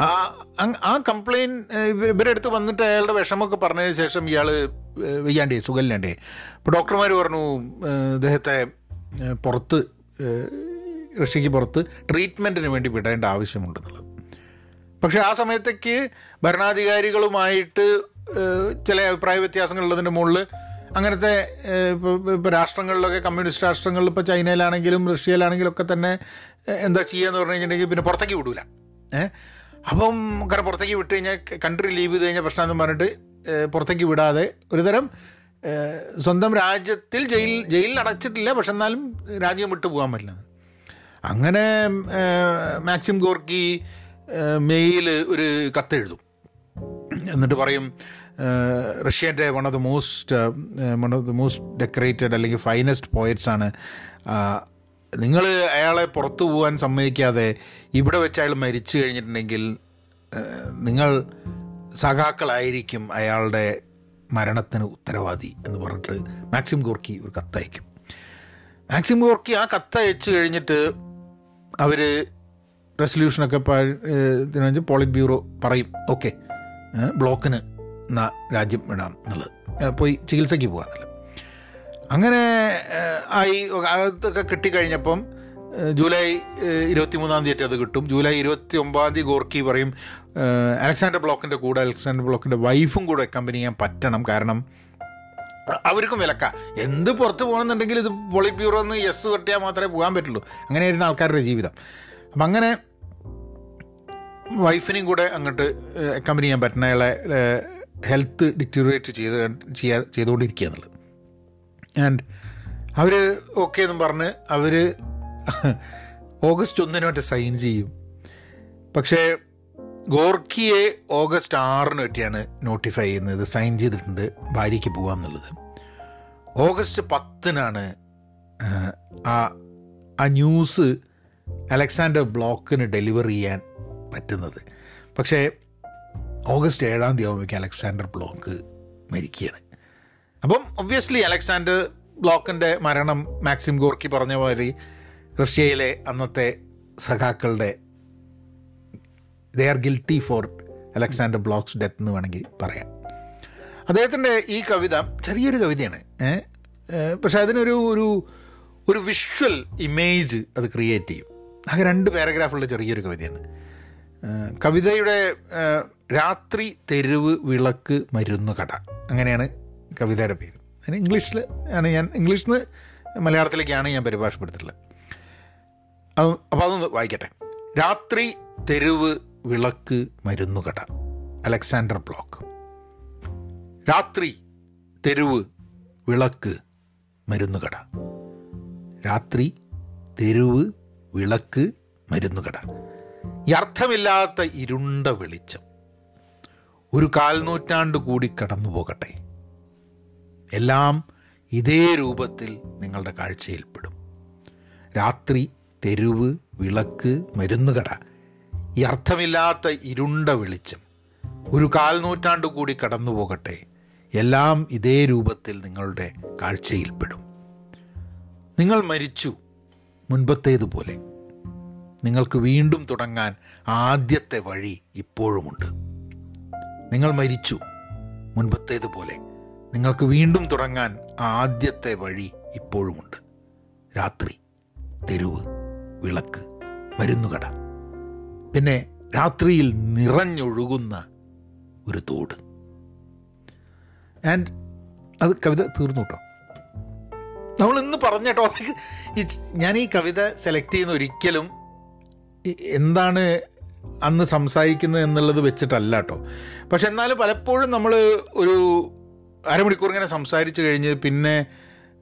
ആ ആ ഇവരുടെ അടുത്ത് വന്നിട്ട് അയാളുടെ വിഷമമൊക്കെ പറഞ്ഞതിന് ശേഷം ഇയാൾ വയ്യാണ്ടേ സുഖമില്ലാണ്ടേ. അപ്പോൾ ഡോക്ടർമാർ പറഞ്ഞു അദ്ദേഹത്തെ പുറത്ത് കൃഷിക്ക് പുറത്ത് ട്രീറ്റ്മെന്റിന് വേണ്ടി വിടേണ്ട ആവശ്യമുണ്ടെന്നുള്ളത്. പക്ഷെ ആ സമയത്തേക്ക് ഭരണാധികാരികളുമായിട്ട് ചില അഭിപ്രായ വ്യത്യാസങ്ങളുള്ളതിന്റെ മുകളിൽ അങ്ങനത്തെ ഇപ്പോൾ രാഷ്ട്രങ്ങളിലൊക്കെ കമ്മ്യൂണിസ്റ്റ് രാഷ്ട്രങ്ങളിൽ ഇപ്പോൾ ചൈനയിലാണെങ്കിലും റഷ്യയിലാണെങ്കിലും ഒക്കെ തന്നെ എന്താ ചെയ്യുക എന്ന് പറഞ്ഞു കഴിഞ്ഞിട്ടുണ്ടെങ്കിൽ പിന്നെ പുറത്തേക്ക് വിടൂല. ഏഹ് അപ്പം കാരണം പുറത്തേക്ക് വിട്ട് കഴിഞ്ഞാൽ കൺട്രി ലീവ് ചെയ്ത് കഴിഞ്ഞാൽ പ്രശ്നമെന്ന് പറഞ്ഞിട്ട് പുറത്തേക്ക് വിടാതെ ഒരുതരം സ്വന്തം രാജ്യത്തിൽ ജയിൽ ജയിലിൽ അടച്ചിട്ടില്ല പക്ഷെ എന്നാലും രാജ്യം വിട്ടു പോകാൻ പറ്റില്ല. അങ്ങനെ മാക്സിം ഗോർക്കി മെയിൽ ഒരു കത്തെഴുതും. എന്നിട്ട് പറയും റഷ്യന്റെ one of the most one of the most decorated അല്ലെങ്കിൽ ഫൈനസ്റ്റ് പോയറ്റ്സ് ആണ് നിങ്ങൾ അയാളെ പുറത്തു പോകാൻ സമ്മതിക്കാതെ ഇവിടെ വെച്ച് അയാൾ മരിച്ചു കഴിഞ്ഞിട്ടുണ്ടെങ്കിൽ നിങ്ങൾ സഖാക്കളായിരിക്കും അയാളുടെ മരണത്തിന് ഉത്തരവാദി എന്ന് പറഞ്ഞിട്ട് മാക്സിം ഗോർക്കി ഒരു കത്തയക്കും. മാക്സിം ഗോർക്കി ആ കത്തയച്ചു കഴിഞ്ഞിട്ട് അവർ റെസൊല്യൂഷനൊക്കെ പോളിറ്റ് ബ്യൂറോ പറയും ഓക്കെ ബ്ലോക്കിന് രാജ്യം വിടാം എന്നുള്ളത്. പോയി ചികിത്സയ്ക്ക് പോകുക എന്നുള്ളത്. അങ്ങനെ ആയി. അതൊക്കെ കിട്ടിക്കഴിഞ്ഞപ്പം ജൂലൈ ഇരുപത്തി മൂന്നാം തീയതി അത് കിട്ടും. ജൂലൈ ഇരുപത്തി ഒമ്പതാം തീയതി ഗോർക്കി പറയും അലക്സാണ്ടർ ബ്ലോക്കിന്റെ കൂടെ അലക്സാണ്ടർ ബ്ലോക്കിന്റെ വൈഫും കൂടെ കമ്പനി ചെയ്യാൻ പറ്റണം. കാരണം അവർക്കും വിലക്ക. എന്ത് പുറത്ത് പോകണമെന്നുണ്ടെങ്കിൽ ഇത് പോളിറ്റ് എന്ന് യെസ് കെട്ടിയാൽ മാത്രമേ പോകാൻ പറ്റുള്ളൂ. അങ്ങനെയായിരുന്നു ആൾക്കാരുടെ ജീവിതം. അപ്പം അങ്ങനെ വൈഫിനെയും കൂടെ അങ്ങോട്ട് കമ്പനി ചെയ്യാൻ പറ്റുന്ന അയാളെ ഹെൽത്ത് ഡിറ്റീറിയേറ്റ് ചെയ്ത് ചെയ്യാ ചെയ്തുകൊണ്ടിരിക്കുക എന്നുള്ളത് ആൻഡ് അവർ ഓക്കെ എന്നും പറഞ്ഞ് അവർ ഓഗസ്റ്റ് ഒന്നിന് മറ്റേ സൈൻ ചെയ്യും. പക്ഷേ ഗോർക്കിയെ ഓഗസ്റ്റ് ആറിന് പറ്റിയാണ് നോട്ടിഫൈ ചെയ്യുന്നത് സൈൻ ചെയ്തിട്ടുണ്ട് ഭാര്യയ്ക്ക് പോകാമെന്നുള്ളത് ഓഗസ്റ്റ് പത്തിനാണ് ആ ആ ന്യൂസ് അലക്സാണ്ടർ ബ്ലോക്കിന് ഡെലിവർ ചെയ്യാൻ പറ്റുന്നത്. പക്ഷേ ഓഗസ്റ്റ് ഏഴാം തീയതി ആകുമ്പോഴേക്കും അലക്സാണ്ടർ ബ്ലോക്ക് മരിക്കുകയാണ്. അപ്പം ഒബ്വിയസ്ലി അലക്സാണ്ടർ ബ്ലോക്കിന്റെ മരണം മാക്സിം ഗോർക്കി പറഞ്ഞ പോലെ റഷ്യയിലെ അന്നത്തെ സഖാക്കളുടെ they are guilty for Alexander Blok's death എന്ന് വേണമെങ്കിൽ പറയാം. അദ്ദേഹത്തിന്റെ ഈ കവിത ചെറിയൊരു കവിതയാണ്. പക്ഷെ അതിനൊരു ഒരു ഒരു വിഷ്വൽ ഇമേജ് അത് ക്രിയേറ്റ് ചെയ്യും. ആ രണ്ട് പാരഗ്രാഫുള്ള ചെറിയൊരു കവിതയാണ്. കവിതയുടെ രാത്രി തെരുവ് വിളക്ക് മരുന്ന് കട. അങ്ങനെയാണ് കവിതയുടെ പേര്. അതിന് ഇംഗ്ലീഷിൽ ആണ് ഞാൻ ഇംഗ്ലീഷിൽ നിന്ന് മലയാളത്തിലേക്കാണ് ഞാൻ പരിഭാഷപ്പെടുത്തിയിട്ടുള്ളത് അത് അപ്പോൾ അതൊന്ന് വായിക്കട്ടെ. രാത്രി തെരുവ് വിളക്ക് മരുന്നുകട അലക്സാണ്ടർ ബ്ലോക്ക്. രാത്രി തെരുവ് വിളക്ക് മരുന്നുകട രാത്രി തെരുവ് വിളക്ക് മരുന്നുകട ഈ അർത്ഥമില്ലാത്ത ഇരുണ്ട വെളിച്ചം ഒരു കാൽനൂറ്റാണ്ട് കൂടി കടന്നു പോകട്ടെ എല്ലാം ഇതേ രൂപത്തിൽ നിങ്ങളുടെ കാഴ്ചയിൽപ്പെടും. രാത്രി തെരുവ് വിളക്ക് മരുന്നുകട ഈ അർത്ഥമില്ലാത്ത ഇരുണ്ട വെളിച്ചം ഒരു കാൽനൂറ്റാണ്ട് കൂടി കടന്നു പോകട്ടെ എല്ലാം ഇതേ രൂപത്തിൽ നിങ്ങളുടെ കാഴ്ചയിൽപ്പെടും. നിങ്ങൾ മരിച്ചു മുൻപത്തേതുപോലെ. നിങ്ങൾക്ക് വീണ്ടും തുടങ്ങാൻ ആദ്യത്തെ വഴി ഇപ്പോഴുമുണ്ട്. നിങ്ങൾ മരിച്ചു മുൻപത്തേതുപോലെ. നിങ്ങൾക്ക് വീണ്ടും തുടങ്ങാൻ ആദ്യത്തെ വഴി ഇപ്പോഴുമുണ്ട്. രാത്രി തെരുവ് വിളക്ക് മരുന്നുകട. പിന്നെ രാത്രിയിൽ നിറഞ്ഞൊഴുകുന്ന ഒരു തോട്. ആൻഡ് അത് കവിത തീർന്നു കേട്ടോ. നമ്മൾ ഇന്ന് പറഞ്ഞ ടോപ്പിക് ഞാൻ ഈ കവിത സെലക്ട് ചെയ്യുന്ന ഒരിക്കലും എന്താണ് അന്ന് സംസാരിക്കുന്നത് എന്നുള്ളത് വെച്ചിട്ടല്ല കേട്ടോ. പക്ഷെ എന്നാലും പലപ്പോഴും നമ്മൾ ഒരു അരമണിക്കൂർ ഇങ്ങനെ സംസാരിച്ച് കഴിഞ്ഞ് പിന്നെ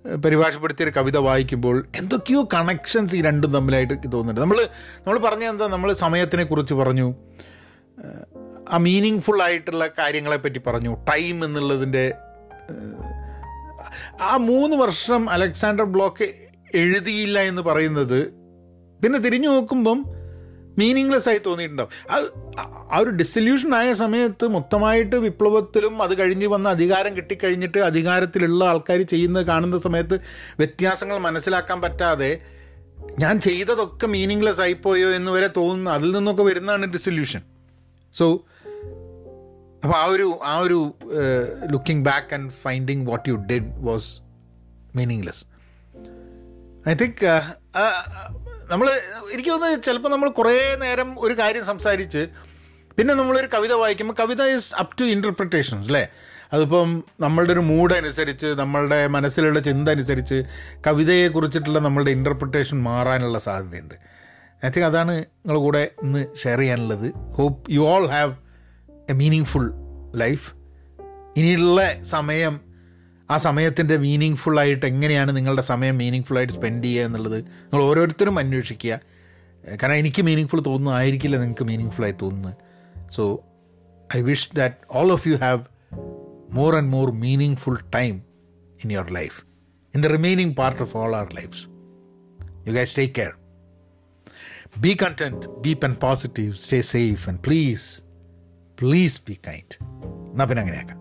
ഏഹ്, പരിഭാഷപ്പെടുത്തിയ ഒരു കവിത വായിക്കുമ്പോൾ എന്തൊക്കെയോ കണക്ഷൻസ് ഈ രണ്ടും തമ്മിലായിട്ട് തോന്നുന്നുണ്ട്. നമ്മൾ നമ്മൾ പറഞ്ഞ എന്താ നമ്മൾ സമയത്തിനെ കുറിച്ച് പറഞ്ഞു ആ മീനിങ് ഫുൾ ആയിട്ടുള്ള കാര്യങ്ങളെപ്പറ്റി പറഞ്ഞു ടൈം എന്നുള്ളതിന്റെ ആ മൂന്ന് വർഷം അലക്സാണ്ടർ ബ്ലോക്ക് എഴുതിയില്ല എന്ന് പറയുന്നത് പിന്നെ തിരിഞ്ഞു നോക്കുമ്പം മീനിങ്ലെസ് ആയി തോന്നിയിട്ടുണ്ടാവും. ആ ഒരു ഡിസൊല്യൂഷൻ ആയ സമയത്ത് മൊത്തമായിട്ട് വിപ്ലവത്തിലും അത് കഴിഞ്ഞ് വന്ന അധികാരം കിട്ടിക്കഴിഞ്ഞിട്ട് അധികാരത്തിലുള്ള ആൾക്കാർ ചെയ്യുന്നത് കാണുന്ന സമയത്ത് വ്യത്യാസങ്ങൾ മനസ്സിലാക്കാൻ പറ്റാതെ ഞാൻ ചെയ്തതൊക്കെ മീനിങ്ലെസ് ആയിപ്പോയോ എന്ന് വരെ തോന്നുന്നു അതിൽ നിന്നൊക്കെ വരുന്നതാണ് ഡിസൊല്യൂഷൻ സോ അപ്പോൾ ആ ഒരു ആ ഒരു looking back and finding what you did was meaningless I think നമ്മൾ എനിക്ക് തോന്നുന്നത് ചിലപ്പോൾ നമ്മൾ കുറേ നേരം ഒരു കാര്യം സംസാരിച്ച് പിന്നെ നമ്മളൊരു കവിത വായിക്കുമ്പോൾ കവിത ഈസ് അപ് ടു ഇന്റർപ്രിട്ടേഷൻസ് അല്ലേ അതിപ്പം നമ്മളുടെ ഒരു മൂഡ് അനുസരിച്ച് നമ്മളുടെ മനസ്സിലുള്ള ചിന്ത അനുസരിച്ച് കവിതയെ കുറിച്ചിട്ടുള്ള നമ്മളുടെ ഇന്റർപ്രിട്ടേഷൻ മാറാനുള്ള സാധ്യതയുണ്ട്. ഐ തിങ്ക് അതാണ് നിങ്ങൾ കൂടെ ഇന്ന് ഷെയർ ചെയ്യാനുള്ളത്. Hope you all have a meaning full life ഇനിയുള്ള സമയം ആ സമയത്തിന്റെ മീനിങ് ഫുള്ളായിട്ട് എങ്ങനെയാണ് നിങ്ങളുടെ സമയം മീനിങ് ഫുള്ളായിട്ട് സ്പെൻഡ് ചെയ്യുക എന്നുള്ളത് നിങ്ങൾ ഓരോരുത്തരും അന്വേഷിക്കുക. കാരണം എനിക്ക് മീനിങ് ഫുൾ തോന്നുന്നു ആയിരിക്കില്ല നിങ്ങൾക്ക് മീനിങ് ഫുള്ളായി തോന്നുന്നത്. So I wish that all of you have more and more meaning full time in your life in the remaining part of all our lives you guys take care be content be pen positive stay safe and please please be kind എന്നാൽ പിന്നെ അങ്ങനെയാക്കാം.